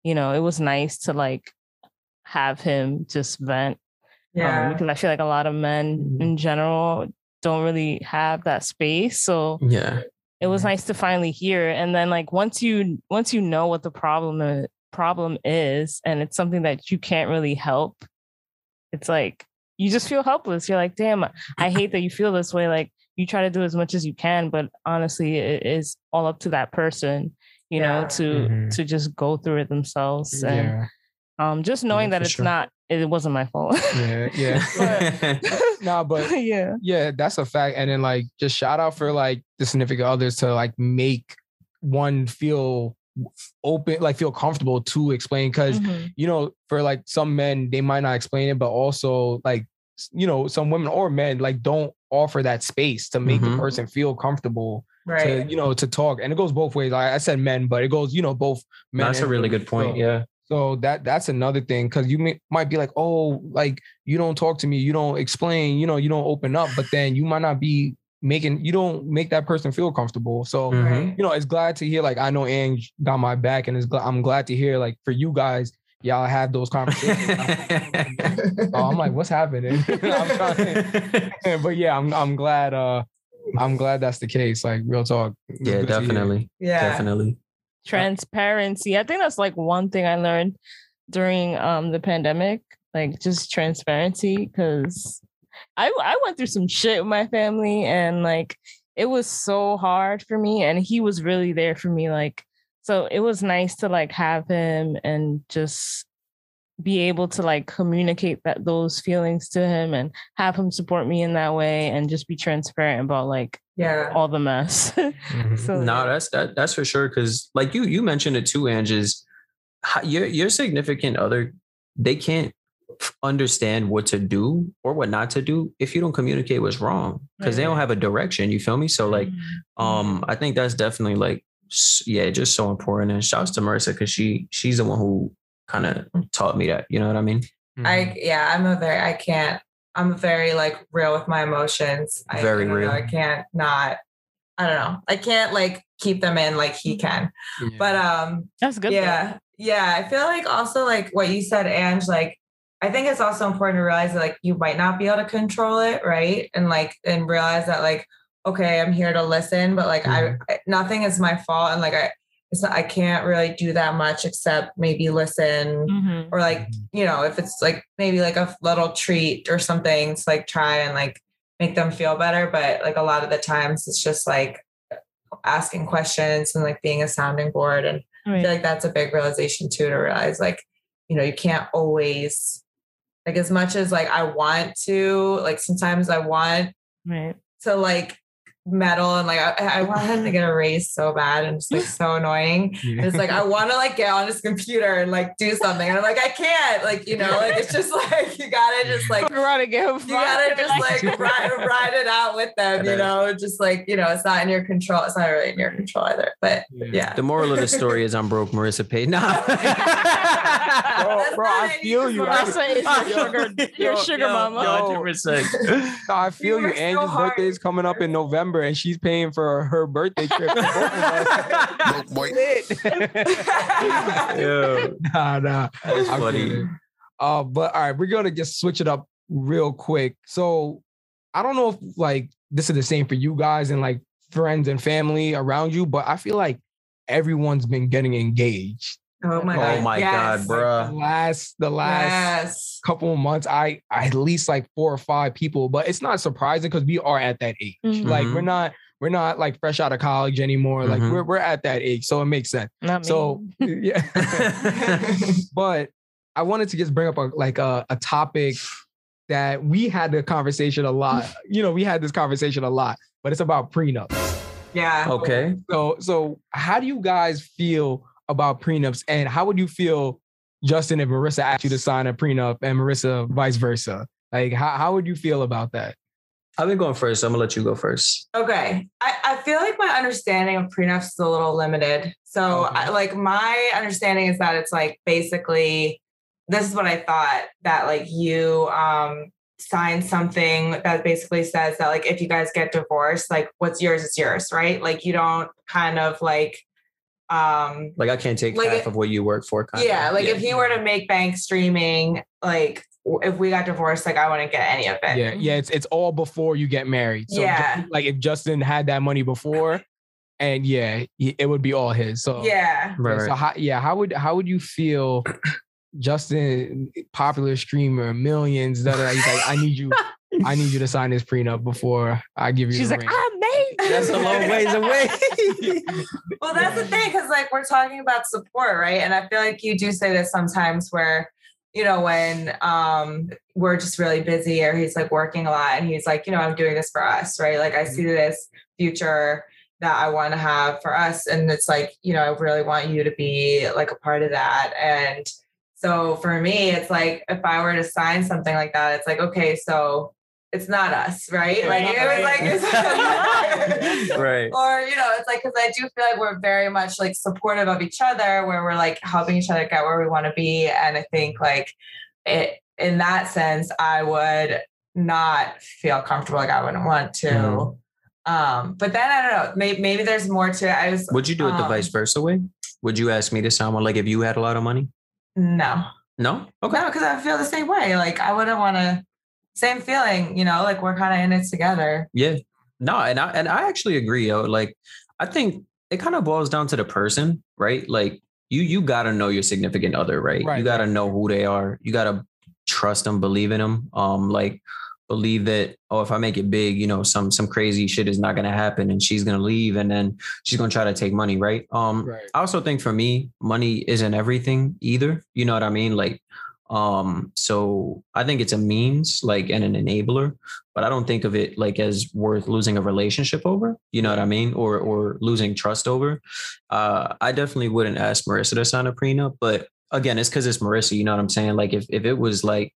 you know, it was nice to like have him just vent. um, Yeah. because I feel like a lot of men Mhm. in general don't really have that space. So Yeah. it was Mhm. nice to finally hear. And then like once you once you know what the problem i- problem is and it's something that you can't really help, it's like you just feel helpless. You're like, damn, I hate that you feel this way. Like you try to do as much as you can, but honestly, it is all up to that person, you know, Yeah. to Mhm. to just go through it themselves. And Yeah. Um just knowing Yeah, that it's sure. not it wasn't my fault. Yeah. Yeah. nah, but yeah. yeah, that's a fact. And then like just shout out for like the significant others to like make one feel open, like feel comfortable to explain. because Mhm. you know, for like some men, they might not explain it, but also like you know, some women or men like don't offer that space to make the Mhm. person feel comfortable Right. to you know to talk. And it goes both ways. Like I said men, but it goes, you know, both men. That's a really good point. So- Yeah. So that that's another thing because you may, might be like, oh, like you don't talk to me, you don't explain, you know, you don't open up, but then you might not be making, you don't make that person feel comfortable. So Mhm. You know, it's glad to hear like I know Ange got my back, and it's gl- I'm glad to hear like for you guys, y'all have those conversations. oh, I'm like, what's happening? I'm trying, but yeah, I'm I'm glad. uh I'm glad that's the case. Like real talk. Yeah, good to hear. definitely. Yeah. Definitely. Transparency. I think that's like one thing I learned during um the pandemic, like just transparency because I I went through some shit with my family and like it was so hard for me and he was really there for me like so it was nice to like have him and just be able to like communicate that those feelings to him and have him support me in that way and just be transparent about like Yeah. all the mess. Mhm. so No, that's that, that's for sure. Because like you you mentioned it too, Ange, is how- your your significant other they can't understand what to do or what not to do if you don't communicate what's wrong because they don't have a direction. You feel me? So like, um, I think that's definitely like, yeah, just so important. And shouts to Marissa because she she's the one who kind of taught me that. You know what I mean? Mhm. I yeah, I'm a very I can't I'm very like real with my emotions. I, Very I don't know, real. I can't not I don't know. I can't like keep them in like he can. Yeah. But um that's good. though. yeah. Yeah. I feel like also like what you said, Ange, like I think it's also important to realize that like you might not be able to control it, right? And like and realize that like, okay, I'm here to listen, but like I, I nothing is my fault. And like I it's not I can't really do that much except maybe listen Mhm. or like you know if it's like maybe like a little treat or something to like try and like make them feel better but like a lot of the times it's just like asking questions and like being a sounding board and i feel like that's a big realization too to realize like you know you can't always like as much as like i want to like sometimes i want Right. to like meddle and like I, I want him to get a raise so bad and it's like so annoying Yeah. it's like I want to like get on his computer and like do something, and I'm like I can't, like you know, like it's just like you gotta just like Fuck around and get you gotta just like ride, ride it out with them, you know, just like you know, it's not in your control. It's not really in your control either, but yeah. The moral of the story is I'm broke. Marissa paid. Nah. bro, That's bro, not I feel you. Marissa is your sugar, your yo, sugar yo, mama. yo. 100%. I feel you. work so Angie's hard. birthday is coming up in November, and she's paying for her birthday trip. for both of us. Broke. Yeah. nah, nah. That's I'm funny. kidding. Uh, but all right, we're gonna just switch it up real quick. So I don't know if like this is the same for you guys and like friends and family around you, but I feel like everyone's been getting engaged. Oh my Oh god. my Yes. God, bruh. The last the last Yes. couple of months, I, I at least like four or five people, but it's not surprising because we are at that age. Mhm. Like we're not we're not like fresh out of college anymore. Like Mhm. we're we're at that age, so it makes sense. Not me. So yeah. but I wanted to just bring up a like a, a topic that we had the conversation a lot. You know, we had this conversation a lot, but it's about prenups. Yeah. okay. So so how do you guys feel about prenups and how would you feel Justin if Marissa asked you to sign a prenup and Marissa vice versa? Like how, how would you feel about that? I've been going first. So I'm gonna let you go first. Okay. I, I feel like my understanding of prenups is a little limited. So, Okay. I, like, my understanding is that it's like basically, this is what I thought that like you um sign something that basically says that like if you guys get divorced, like what's yours is yours, right? Like you don't kind of like um Like I can't take Like half it- of what you work for. kinda. yeah, like if he were to make bank streaming, like if we got divorced, like I wouldn't get any of it. Yeah, yeah, it's it's all before you get married. So Yeah. Ju- like if Justin had that money before, and yeah, it would be all his. So Yeah. Right, So how, yeah, how would how would you feel, Justin, popular streamer, millions? Da, da, da, he's like, I need you, I need you to sign this prenup before I give you. She's the like, ring." I'm made. That's a long ways away. Well, that's the thing, because like we're talking about support, right? And I feel like you do say this sometimes where, you know, when um we're just really busy or he's like working a lot and he's like, you know, I'm doing this for us, right? Like I see this future that I want to have for us. And it's like, you know, I really want you to be like a part of that. And so for me, it's like if I were to sign something like that, it's like, okay, so it's not us, right? Like it was like it's right. or you know it's like because i do feel like we're very much like supportive of each other where we're like helping each other get where we want to be and i think like it in that sense i would not feel comfortable like i wouldn't want to Mhm. um but then i don't know maybe, maybe there's more to it i was Would you do it the um, vice versa way? Would you ask me to sign one like if you had a lot of money? no No. Okay. no because i feel the same way like i wouldn't want to same feeling you know like we're kind of in it together Yeah. No, and I and I actually agree. Yo. Like, I think it kind of boils down to the person, right? Like, you you gotta know your significant other, right? Right, you gotta know who they are. You gotta trust them, believe in them. Um, like believe that oh, if I make it big, you know, some some crazy shit is not gonna happen, and she's gonna leave, and then she's gonna try to take money, right? Um, Right. I also think for me, money isn't everything either. You know what I mean? Like, um, so I think it's a means, like, and an enabler, but I don't think of it like as worth losing a relationship over. You know what I mean? Or or losing trust over. Uh, I definitely wouldn't ask Marissa to sign a prenup, but again, it's because it's Marissa. You know what I'm saying? Like, if if it was like,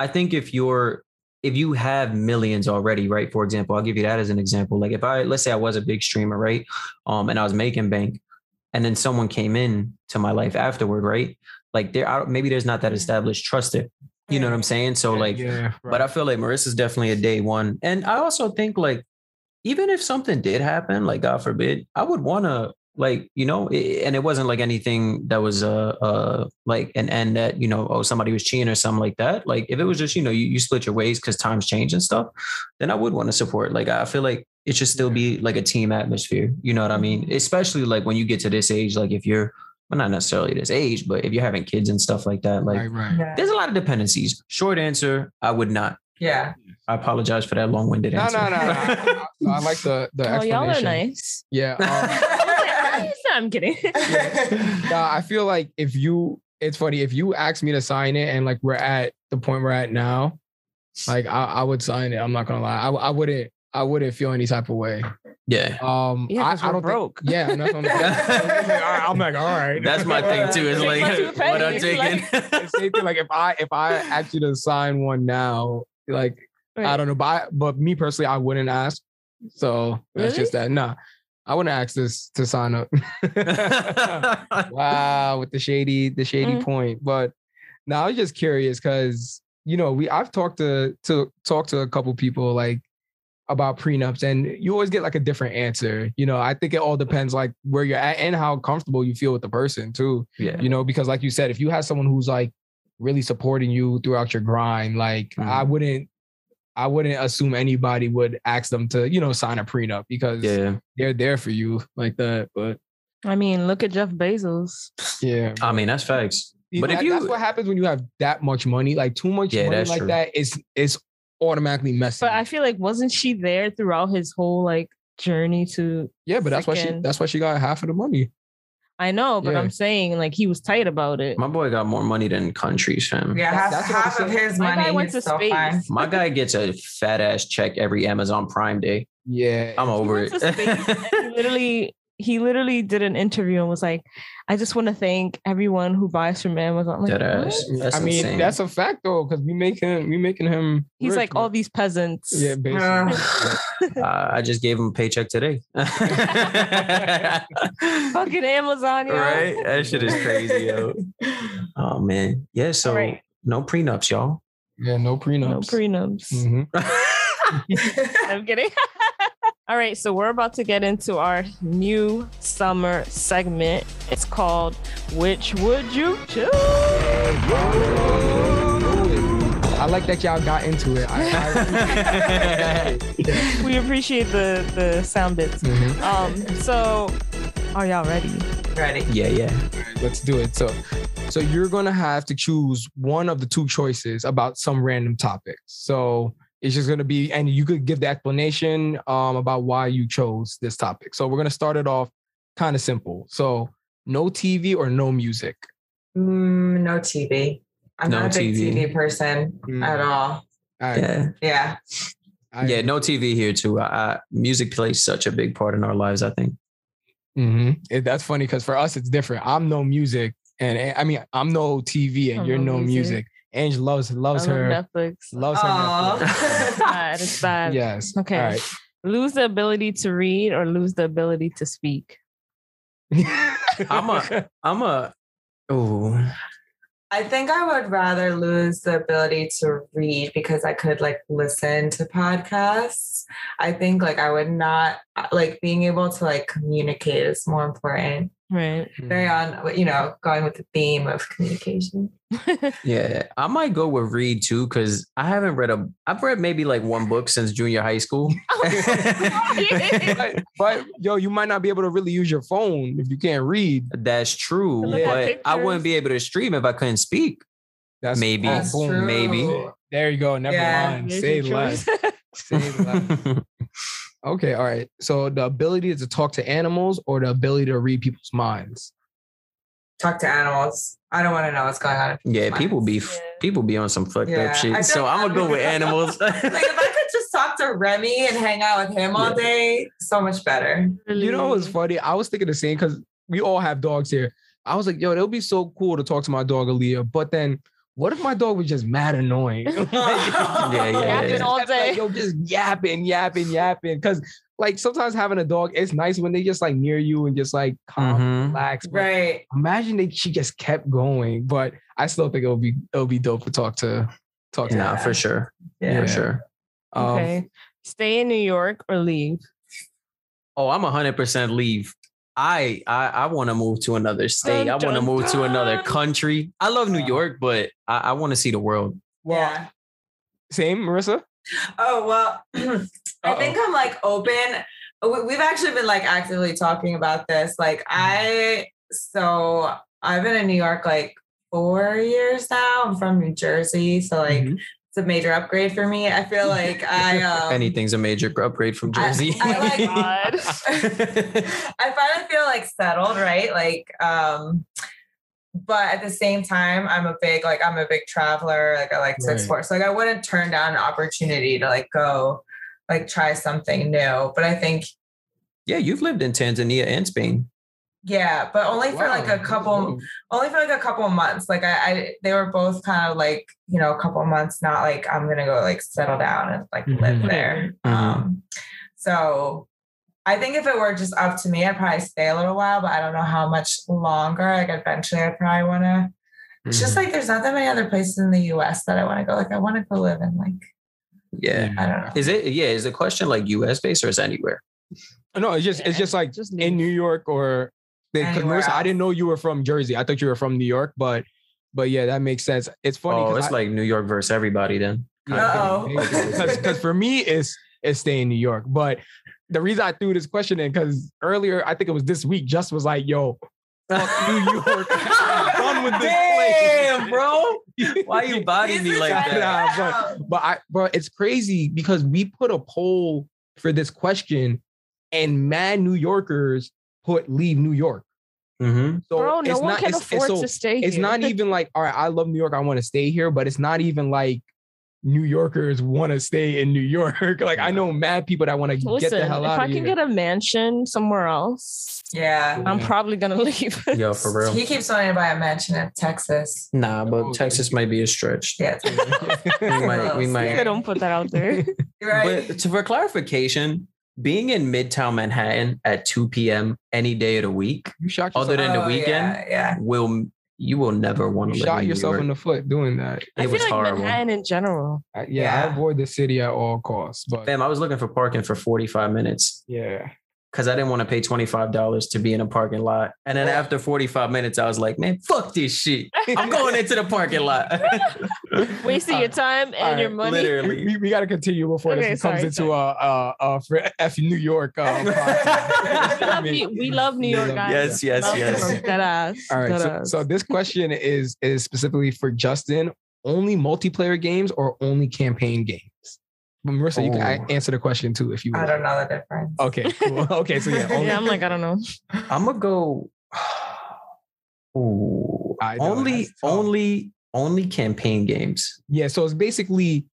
I think if you're if you have millions already, right? For example, I'll give you that as an example. Like if I let's say I was a big streamer, right? Um, and I was making bank, and then someone came in to my life afterward, right? Like there, I- maybe there's not that established trust there. You know what I'm saying? So like, yeah, but I feel like Marissa's definitely a day one, and I also think like, even if something did happen, like God forbid, I would want to like you know, i- and it wasn't like anything that was uh uh like an end that you know oh somebody was cheating or something like that. Like if it was just you know you, you split your ways because times change and stuff, then I would want to support. Like I feel like it should still be like a team atmosphere. You know what I mean? Especially like when you get to this age, like if you're well, not necessarily this age, but if you're having kids and stuff like that, like right, right. yeah there's a lot of dependencies. Short answer, I would not. yeah I apologize for that long-winded No, answer. no, no, no. No, I like the the Oh, y'all are nice. Yeah. um, I'm kidding. Nah, I feel like if you, it's funny if you ask me to sign it, and like we're at the point we're at now, like I, I would sign it. I'm not gonna lie, I, I wouldn't, I wouldn't feel any type of way. yeah. Um, Yeah, I, 'cause I don't broke. Think, yeah. That's what I'm, I'm like, all right, That's my thing too. It's Take like what I'm taking. The Same thing. Like if I if I asked you to sign one now, like I don't know, but I, but me personally, I wouldn't ask. So that's Really? just that. Nah, I wouldn't ask this to sign up. wow, with the shady, the shady Mm. point. But now I was just curious because you know we I've talked to to talk to a couple people like about prenups, and you always get like a different answer. You know, I think it all depends like where you're at and how comfortable you feel with the person too. yeah. You know, because like you said, if you have someone who's like really supporting you throughout your grind, like I Mhm. wouldn't. I wouldn't assume anybody would ask them to, you know, sign a prenup because Yeah. they're there for you like that. But I mean, look at Jeff Bezos. yeah, I mean, that's facts. But know, if that- that's you what happens when you have that much money, like too much Yeah, money like true. It's is automatically messy. But I feel like wasn't she there throughout his whole like journey to yeah, but that's why she that's why she got half of the money. I know, but Yeah. I'm saying like he was tight about it. my boy got more money than countries, fam. yeah That- half, that's half of saying. his My guy money went to still space. fine My guy gets a fat ass check every Amazon Prime Day. Yeah, I'm over it. to space and he literally he literally did an interview and was like, I just want to thank everyone who buys from Amazon. I'm like, Dead what? ass. That's I mean insane. that's a fact though, because we making we making him. He's rich, like man. all these peasants. Yeah, basically. Uh, I just gave him a paycheck today. Fucking Amazon, yo. right? That shit is crazy, yo. Oh man. Yeah, so right. no prenups, y'all. yeah, no prenups. No prenups. Mhm. I'm kidding. All right, so we're about to get into our new summer segment. It's called Which Would You Choose? I like that y'all got into it. I, I, We appreciate the the sound bits. Mhm. Um, so are y'all ready? Ready. Yeah, yeah. Let's do it. So, so you're gonna have to choose one of the two choices about some random topic. So it's just gonna be, and you could give the explanation um, about why you chose this topic. So we're gonna start it off kind of simple. So no TV or no music. Mm, no TV. I'm No not a big TV. TV, person Mm. at all. All right. Yeah. Yeah. I- Yeah, no TV here too. I, I, music plays such a big part in our lives, I think. Mhm. It- that's funny because for us it's different. I'm no music, and and- I mean I'm no TV, and I'm you're no no music. music. Ange loves loves I love her Netflix. loves her. Netflix. It's bad. It's bad. Yes. Okay. All Lose the ability to read or lose the ability to speak. I'm a- I'm a. Oh, I think I would rather lose the ability to read because I could like listen to podcasts. I think like I would not like being able to like communicate is more important. Right. Very mm. on, you know, going with the theme of communication. yeah. I might go with read too because I haven't read a. I've read maybe like one book since junior high school. Oh, but, but yo, you might not be able to really use your phone if you can't read. That's true, Look at but I wouldn't be able to stream if I couldn't speak. That's Maybe. That's maybe. There you go. Never Yeah. mind. There's Say your less. Choice. Say less. Okay. All right. So the ability to talk to animals or the ability to read people's minds. Talk to animals. I don't want to know what's going on. in yeah, people's people be minds. people be on some fucked Yeah, up shit. feel So I'm gonna go with animals. like if I could just talk to Remy and hang out with him all Yeah. day, so much better. You know what's Really? funny? I was thinking the same because we all have dogs here. I was like, yo, it'll be so cool to talk to my dog Aaliyah. But then what if my dog was just mad annoying? Yeah, yeah, Yapping yeah. all Like, day. yo, just yapping, yapping, yapping. Cause like sometimes having a dog, it's nice when they just like near you and just like calm, Mhm. relax. But Right. Imagine they she just kept going. But I still think it'll be it'll be dope to talk to talk to. Nah, her. for sure. Yeah. For sure. Um, Okay. Stay in New York or leave. Oh, I'm hundred percent leave. I I, I want to move to another state. Dun, I want to dun, move to another country. I love New York, but I, I want to see the world. Well, yeah. same, Marissa. Oh well, I think I'm like open. we- We've actually been like actively talking about this. Like I, so I've been in New York like four years now. I'm from New Jersey, so like Mhm. It's a major upgrade for me. I feel like I um, Anything's a major upgrade from Jersey. I like- God. I finally feel like settled, right? Like, um, but at the same time, I'm a big like I'm a big traveler. Like I like to Right. explore. So like I wouldn't turn down an opportunity to like go like try something new. But I think yeah, you've lived in Tanzania and Spain. Yeah, but only for like a couple that's only for like a couple months. Like I, I they were both kind of like, you know, a couple months, not like I'm gonna go like settle down and like live Mhm. there. Mhm. Um so I think if it were just up to me, I'd probably stay a little while, but I don't know how much longer. Like eventually I'd probably wanna it's just Mhm. like there's not that many other places in the US that I want to go. Like I want to go live in like Yeah. I don't know. Is it yeah, is the question like US based or is it anywhere? No, it's just it's just like just in. New York or because Anywhere Marissa, I didn't know you were from Jersey. I thought you were from New York, but but yeah, that makes sense. It's funny. oh, 'cause it's I- like New York versus everybody then. Uh-oh. because for me it's it's staying New York. But the reason I threw this question in because earlier I think it was this week, just was like, "Yo, fuck New York, I'm done with this Damn, place, bro. Why you body me like Nah, that? but but I but it's crazy because we put a poll for this question, and mad New Yorkers put leave New York. Mm-hmm. So Bro, no it's one not can it's, afford it's so, to stay here. it's here. not even like all right, I love New York, I want to stay here, but it's not even like New Yorkers want to stay in New York. like I know mad people that want to get the hell out. if I can get a mansion somewhere else, Yeah. I'm probably gonna leave. Yo, for real. He keeps wanting to buy a mansion in Texas. Nah, but Texas might be a stretch. Yeah. We might, we I might. don't put that out there. Right. But to, for clarification, being in Midtown Manhattan at 2 p.m. any day of the week, you shot other than the Oh, weekend, Yeah. yeah. will you will never want to live shot yourself York. in the foot doing that. I It feel was like horrible. Manhattan in general. Uh, I- yeah, I avoid the city at all costs. But Fam, I was looking for parking for 45 minutes yeah, because I didn't want to pay $25 to be in a parking lot. And then after 45 minutes, I was like, man, fuck this shit. I'm going into the parking lot. Wasting your time and Alright, your money. Literally. we, we got to continue before Okay, this comes sorry, into a a, a for F New York. Uh, we, love New, we love New York guys. Yes, yes, Love yes. them. Dead ass. All right, Dead so, ass. so this question is is specifically for Justin. Only multiplayer games or only campaign games? But Marissa, you can Oh. answer the question too if you. Want. I don't know the difference. Okay, cool. Okay, so yeah, only, yeah, I'm like, I don't know. I'm gonna go. Ooh, I only, only, only campaign games. yeah. So it's basically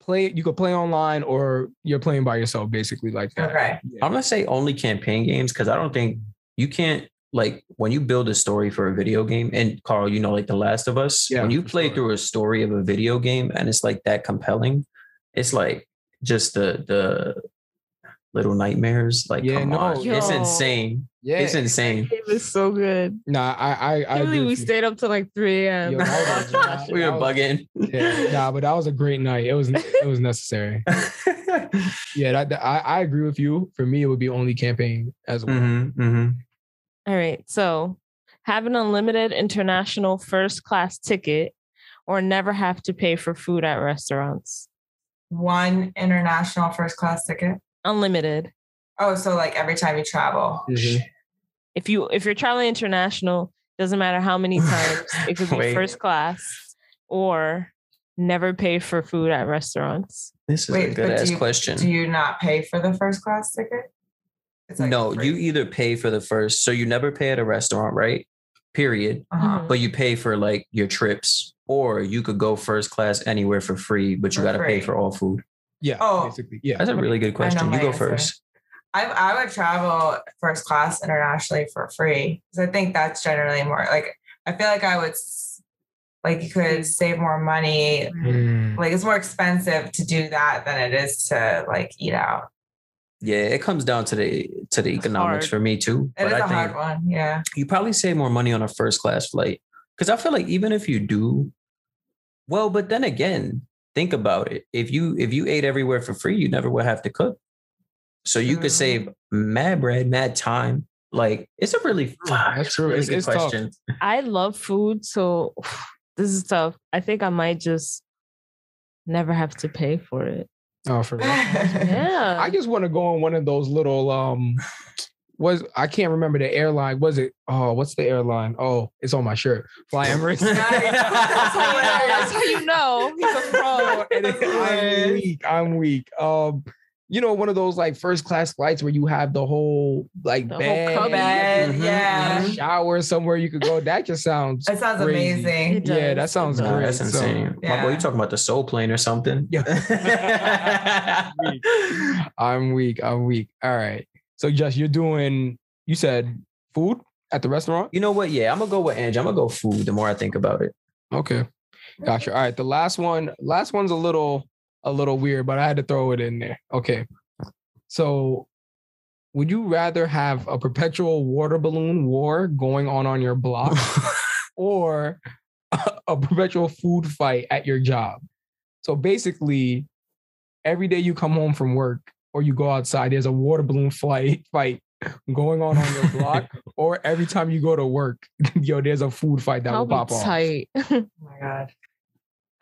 play. You could play online or you're playing by yourself, basically like that. Okay. Yeah. I'm gonna say only campaign games because I don't think you can't like when you build a story for a video game. And Carl, you know, like The Last of Us, Yeah, when you play sure. through a story of a video game and it's like that compelling, it's like just the the little nightmares. Like, Yeah, come no, on, it's insane. Yeah. It's insane. It was so good. Nah, I I I I believe we stayed up till like 3 a.m. Yo, was- We shit. were bugging. Yeah, nah, but that was a great night. It was it was necessary. Yeah, that, that- I I agree with you. For me, it would be only campaign as well. Mhm, mhm. All right. So have an unlimited international first class ticket or never have to pay for food at restaurants. One international first class ticket. Unlimited. Oh, so like every time you travel. Mhm. If you if you're traveling international, doesn't matter how many times, it could be first class or never pay for food at restaurants. This is a good ass you- question. Do you not pay for the first class ticket? It's no, free. you either pay for the first, so you never pay at a restaurant, right? Period. Uh-huh. Mhm. But you pay for like your trips, or you could go first class anywhere for free, but you got to pay for all food. Yeah. Oh. basically. Yeah. That's a really good question. You go answer. first. I I would travel first class internationally for free because I think that's generally more like I feel like I would like you could save more money. Mm. Like it's more expensive to do that than it is to like eat out. Yeah, it comes down to the to the economics hard. for me too. It is But a I hard think one. Yeah. you probably save more money on a first class flight because I feel like even if you do, well, but then again, think about it. If you if you ate everywhere for free, you never would have to cook. So you could Mhm. save mad bread, mad time. Like it's a really That's true. really It's- good it's tough. question. I love food, so this is tough. I think I might just never have to pay for it. Oh, for real. Yeah. I just want to go on one of those little um was I can't remember the airline. Was it oh what's the airline? Oh, it's on my shirt. Fly Emirates. That's how you know. That's how you know. He's a pro. I'm weak. I'm weak. Um, you know, one of those like first class flights where you have the whole like The whole bed, cubby. Bed, Mhm, yeah. mhm. shower somewhere you could go. That just sounds That sounds crazy. amazing. It Yeah, that sounds It does. Nah, great. that's So, insane. My boy, you talking about the soul plane or something? Yeah. I'm weak. I'm weak. All right. So just you're doing you said food at the restaurant? you know what? Yeah, I'm gonna go with Angie. I'm gonna go food. The more I think about it. Okay. Gotcha. All right. The last one, last one's a little a little weird, but I had to throw it in there. Okay. So would you rather have a perpetual water balloon war going on on your block or a perpetual food fight at your job? So basically, every day you come home from work or you go outside, there's a water balloon flight fight going on on your block, or every time you go to work, yo, there's a food fight that I'll will be pop off. tight. Oh my god.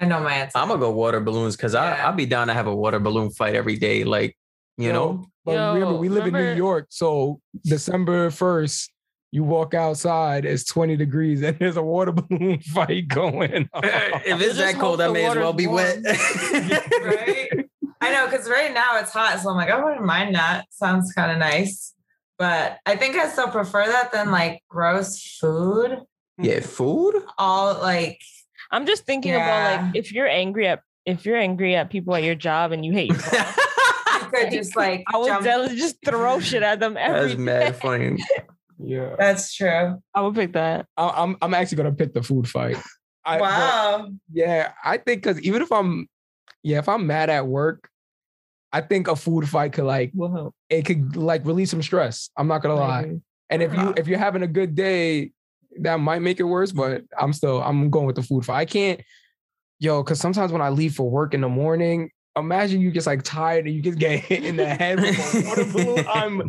I know my answer. I'm gonna go water balloons because I Yeah. I'll be down to have a water balloon fight every day. Like you Yo, know, But Yo, remember, we live in New York, so December first, you walk outside, it's 20 degrees, and there's a water balloon fight going. on. if it's that cold, hope I may as well water's be wet. right? I know because right now it's hot, so I'm like, oh, I wouldn't mind that. Sounds kind of nice. But I think I still prefer that than like gross food. yeah, food. All like I'm just thinking about like if you're angry at if you're angry at people at your job and you hate your boss, you could just like I would jump. just throw shit at them every That's day. mad funny. yeah. That's true. I would pick that. I- I'm I'm actually gonna pick the food fight. I, but- wow. yeah, I think because even if I'm yeah, if I'm mad at work, I think a food fight could like help. it could like release some stress. I'm not gonna lie. And if you if you're having a good day, that might make it worse, but I'm still I'm going with the food fight. I can't, yo, because sometimes when I leave for work in the morning, imagine you just like tired and you just get hit in the head with a water balloon. I'm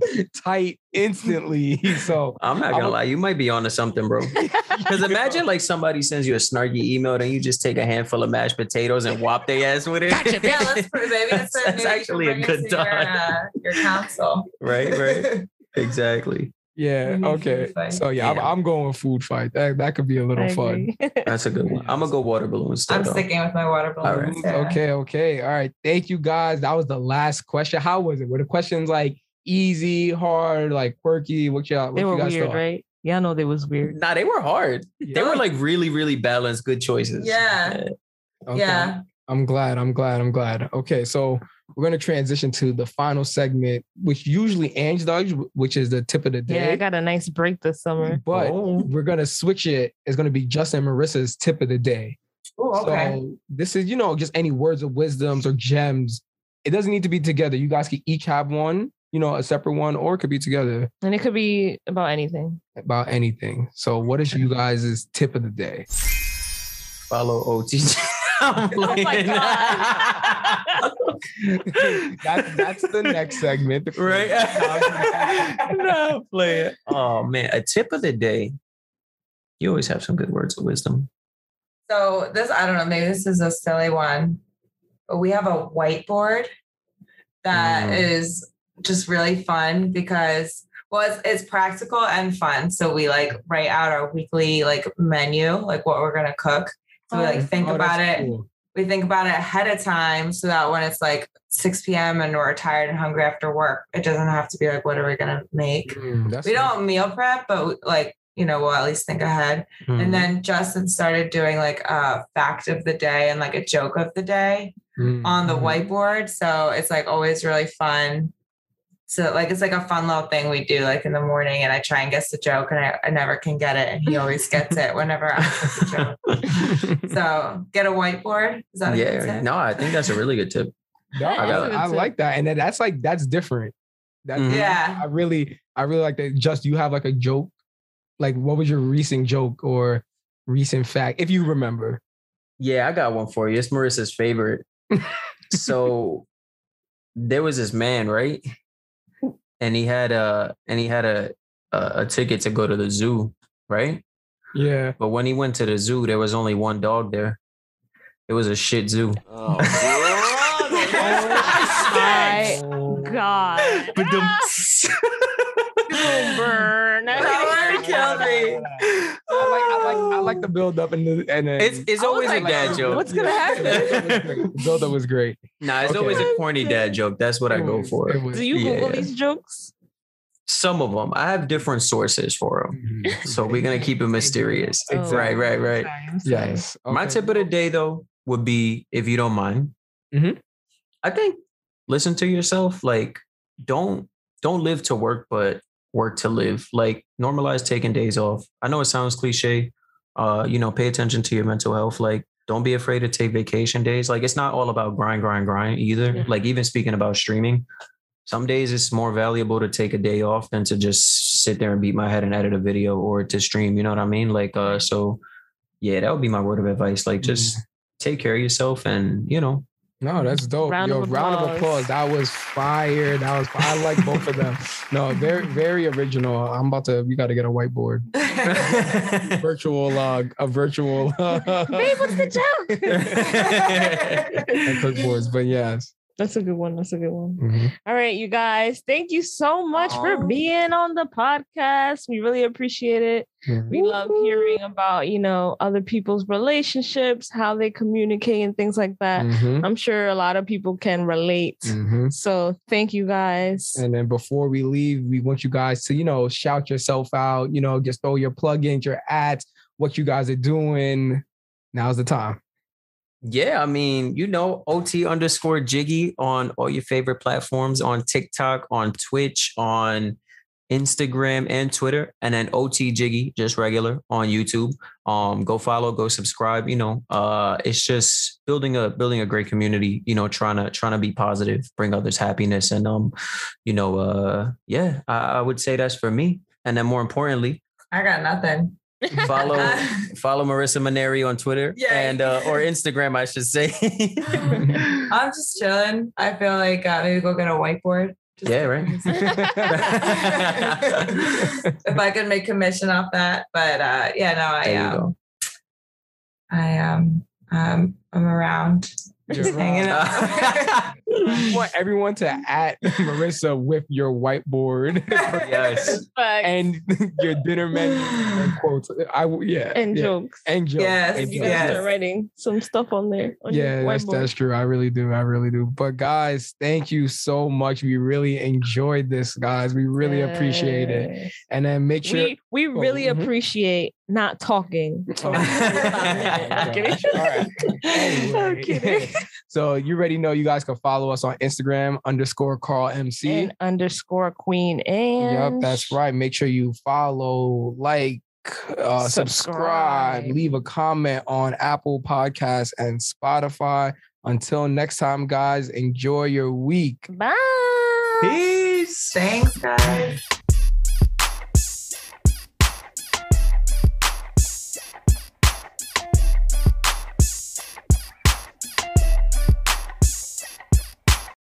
tight instantly. So I'm not gonna I'm lie, you might be onto something, bro. Because imagine like somebody sends you a snarky email, then you just take a handful of mashed potatoes and whop their ass with it. Gotcha. Yeah, let's put That's- that's, that's actually a good to your, thought. uh, your council. right, right. Exactly. Yeah, mm-hmm. okay. So yeah, I'm, I'm going with food fight. That that could be a little I fun. agree. That's a good one. I'm gonna go water balloons. I'm though. sticking with my water All right. balloons. yeah. Okay, okay. All right. Thank you guys. That was the last question. How was it? Were the questions like easy, hard, like quirky? What y'all what they you were guys weird, thought? right? Yeah, I know they was weird. Nah, they were hard. They were like really, really balanced, good choices. Yeah. Okay. Yeah. I'm glad. I'm glad. I'm glad. Okay, so we're gonna transition to the final segment, which usually Ange does, which is the tip of the day. Yeah, I got a nice break this summer. but Oh. we're gonna switch it. It's gonna be Justin Marissa's tip of the day. Ooh, okay. So this is, you know, just any words of wisdoms or gems. It doesn't need to be together. You guys can each have one, you know, a separate one, or it could be together And it could be about anything. about anything. So what is you guys' tip of the day? Follow OTG. I'm Oh my playing. that's that's the next segment. right? no, play it. Oh man, a tip of the day. You always have some good words of wisdom. So this, I don't know, maybe this is a silly one, but we have a whiteboard that Mm. is just really fun because well, it's, it's practical and fun. So we like write out our weekly like menu, like what we're gonna cook. So we like think Oh, about it. cool. We think about it ahead of time so that when it's like 6 p.m. and we're tired and hungry after work, it doesn't have to be like, what are we gonna make? Mm, We don't meal prep, but we- like, you know, we'll at least think ahead. Hmm. And then Justin started doing like a fact of the day and like a joke of the day Mm, on the mhm. whiteboard. So it's like always really fun. So like it's like a fun little thing we do like in the morning and I try and guess the joke and I, I never can get it and he always gets it whenever I guess the joke. So get a whiteboard. Is that a good yeah, tip? no, I think that's a really good tip. No, I, got. I like that, and then that's like that's different. That's Mhm. Yeah. I really, I really like that. Just you have like a joke, like what was your recent joke or recent fact, if you remember? Yeah, I got one for you. It's Marissa's favorite. so there was this man, right? And he had a and he had a, a a ticket to go to the zoo, right? Yeah. But when he went to the zoo, there was only one dog there. It was a shit zoo. Oh my God. But the- Burn. That word killed me. I like, I like, I like the build up and the and then it's it's always like, a dad joke. what's gonna happen? Build up was great. Nah, it's Okay. always a corny dad joke. That's what I go for. it was- Do you Google Yeah. these jokes? Some of them. I have different sources for them. Mhm. So we're gonna keep it mysterious. Oh, Exactly. Right, right, right. sorry, I'm sorry. Yes. My tip of the day though would be if you don't mind. Mhm. I think listen to yourself. Like don't don't live to work, but work to live. Like normalize taking days off. I know it sounds cliche. Uh, you know, pay attention to your mental health. Like don't be afraid to take vacation days. Like it's not all about grind, grind, grind either. Yeah. Like even speaking about streaming, some days it's more valuable to take a day off than to just sit there and beat my head and edit a video or to stream. You know what I mean? Like uh so yeah, that would be my word of advice. Like just take care of yourself and you know No, that's dope. Round Yo, of round of applause. applause. That was fire. That was. I like both of them. No, very, very original. I'm about to. We got to get a whiteboard. Virtual log. A virtual. Uh, Babe, what's the joke? and clipboards, but yes. That's a good one. That's a good one. Mhm. All right, you guys. Thank you so much for being on the podcast. We really appreciate it. We love hearing about, you know, other people's relationships, how they communicate and things like that. Mhm. I'm sure a lot of people can relate. Mhm. So thank you guys. And then before we leave, we want you guys to, you know, shout yourself out, you know, just throw your plugins, your ads, what you guys are doing. Now's the time. Yeah, I mean, you know, OT underscore Jiggy on all your favorite platforms on TikTok, on Twitch, on Instagram and Twitter, and then OT Jiggy, just regular on YouTube. Um, go follow, go subscribe. You know, uh, it's just building a building a great community. You know, trying to trying to be positive, bring others happiness, and um, you know, uh, yeah, I, I would say that's for me. And then more importantly, I got nothing. Follow follow Marissa Maneri on Twitter Yeah. and uh, or Instagram, I should say. I'm just chilling. I feel like uh, maybe go get a whiteboard. Just- yeah, right. if I could make commission off that, but uh, yeah, no, I am. um. I um, um, I'm around, just hanging out. I want everyone to at Marissa with your whiteboard yes. And your dinner menu and quotes. I w- yeah and yeah. jokes. and jokes. Yes, and jokes. gotta yes. start writing some stuff on there. on your Yeah, that's that's true. I really do. I really do. But guys, thank you so much. We really enjoyed this, guys. We really appreciate it. And then make sure. We we really mhm. appreciate not talking. Oh. I'm kidding. All right. Anyway. I'm kidding. So you already know you guys can follow us on Instagram underscore Carl MC. And underscore queen and Yep, that's right. Make sure you follow, like, uh, subscribe, Subscribe. leave a comment on Apple Podcasts and Spotify. Until next time, guys, enjoy your week. Bye. Peace. Thanks, guys.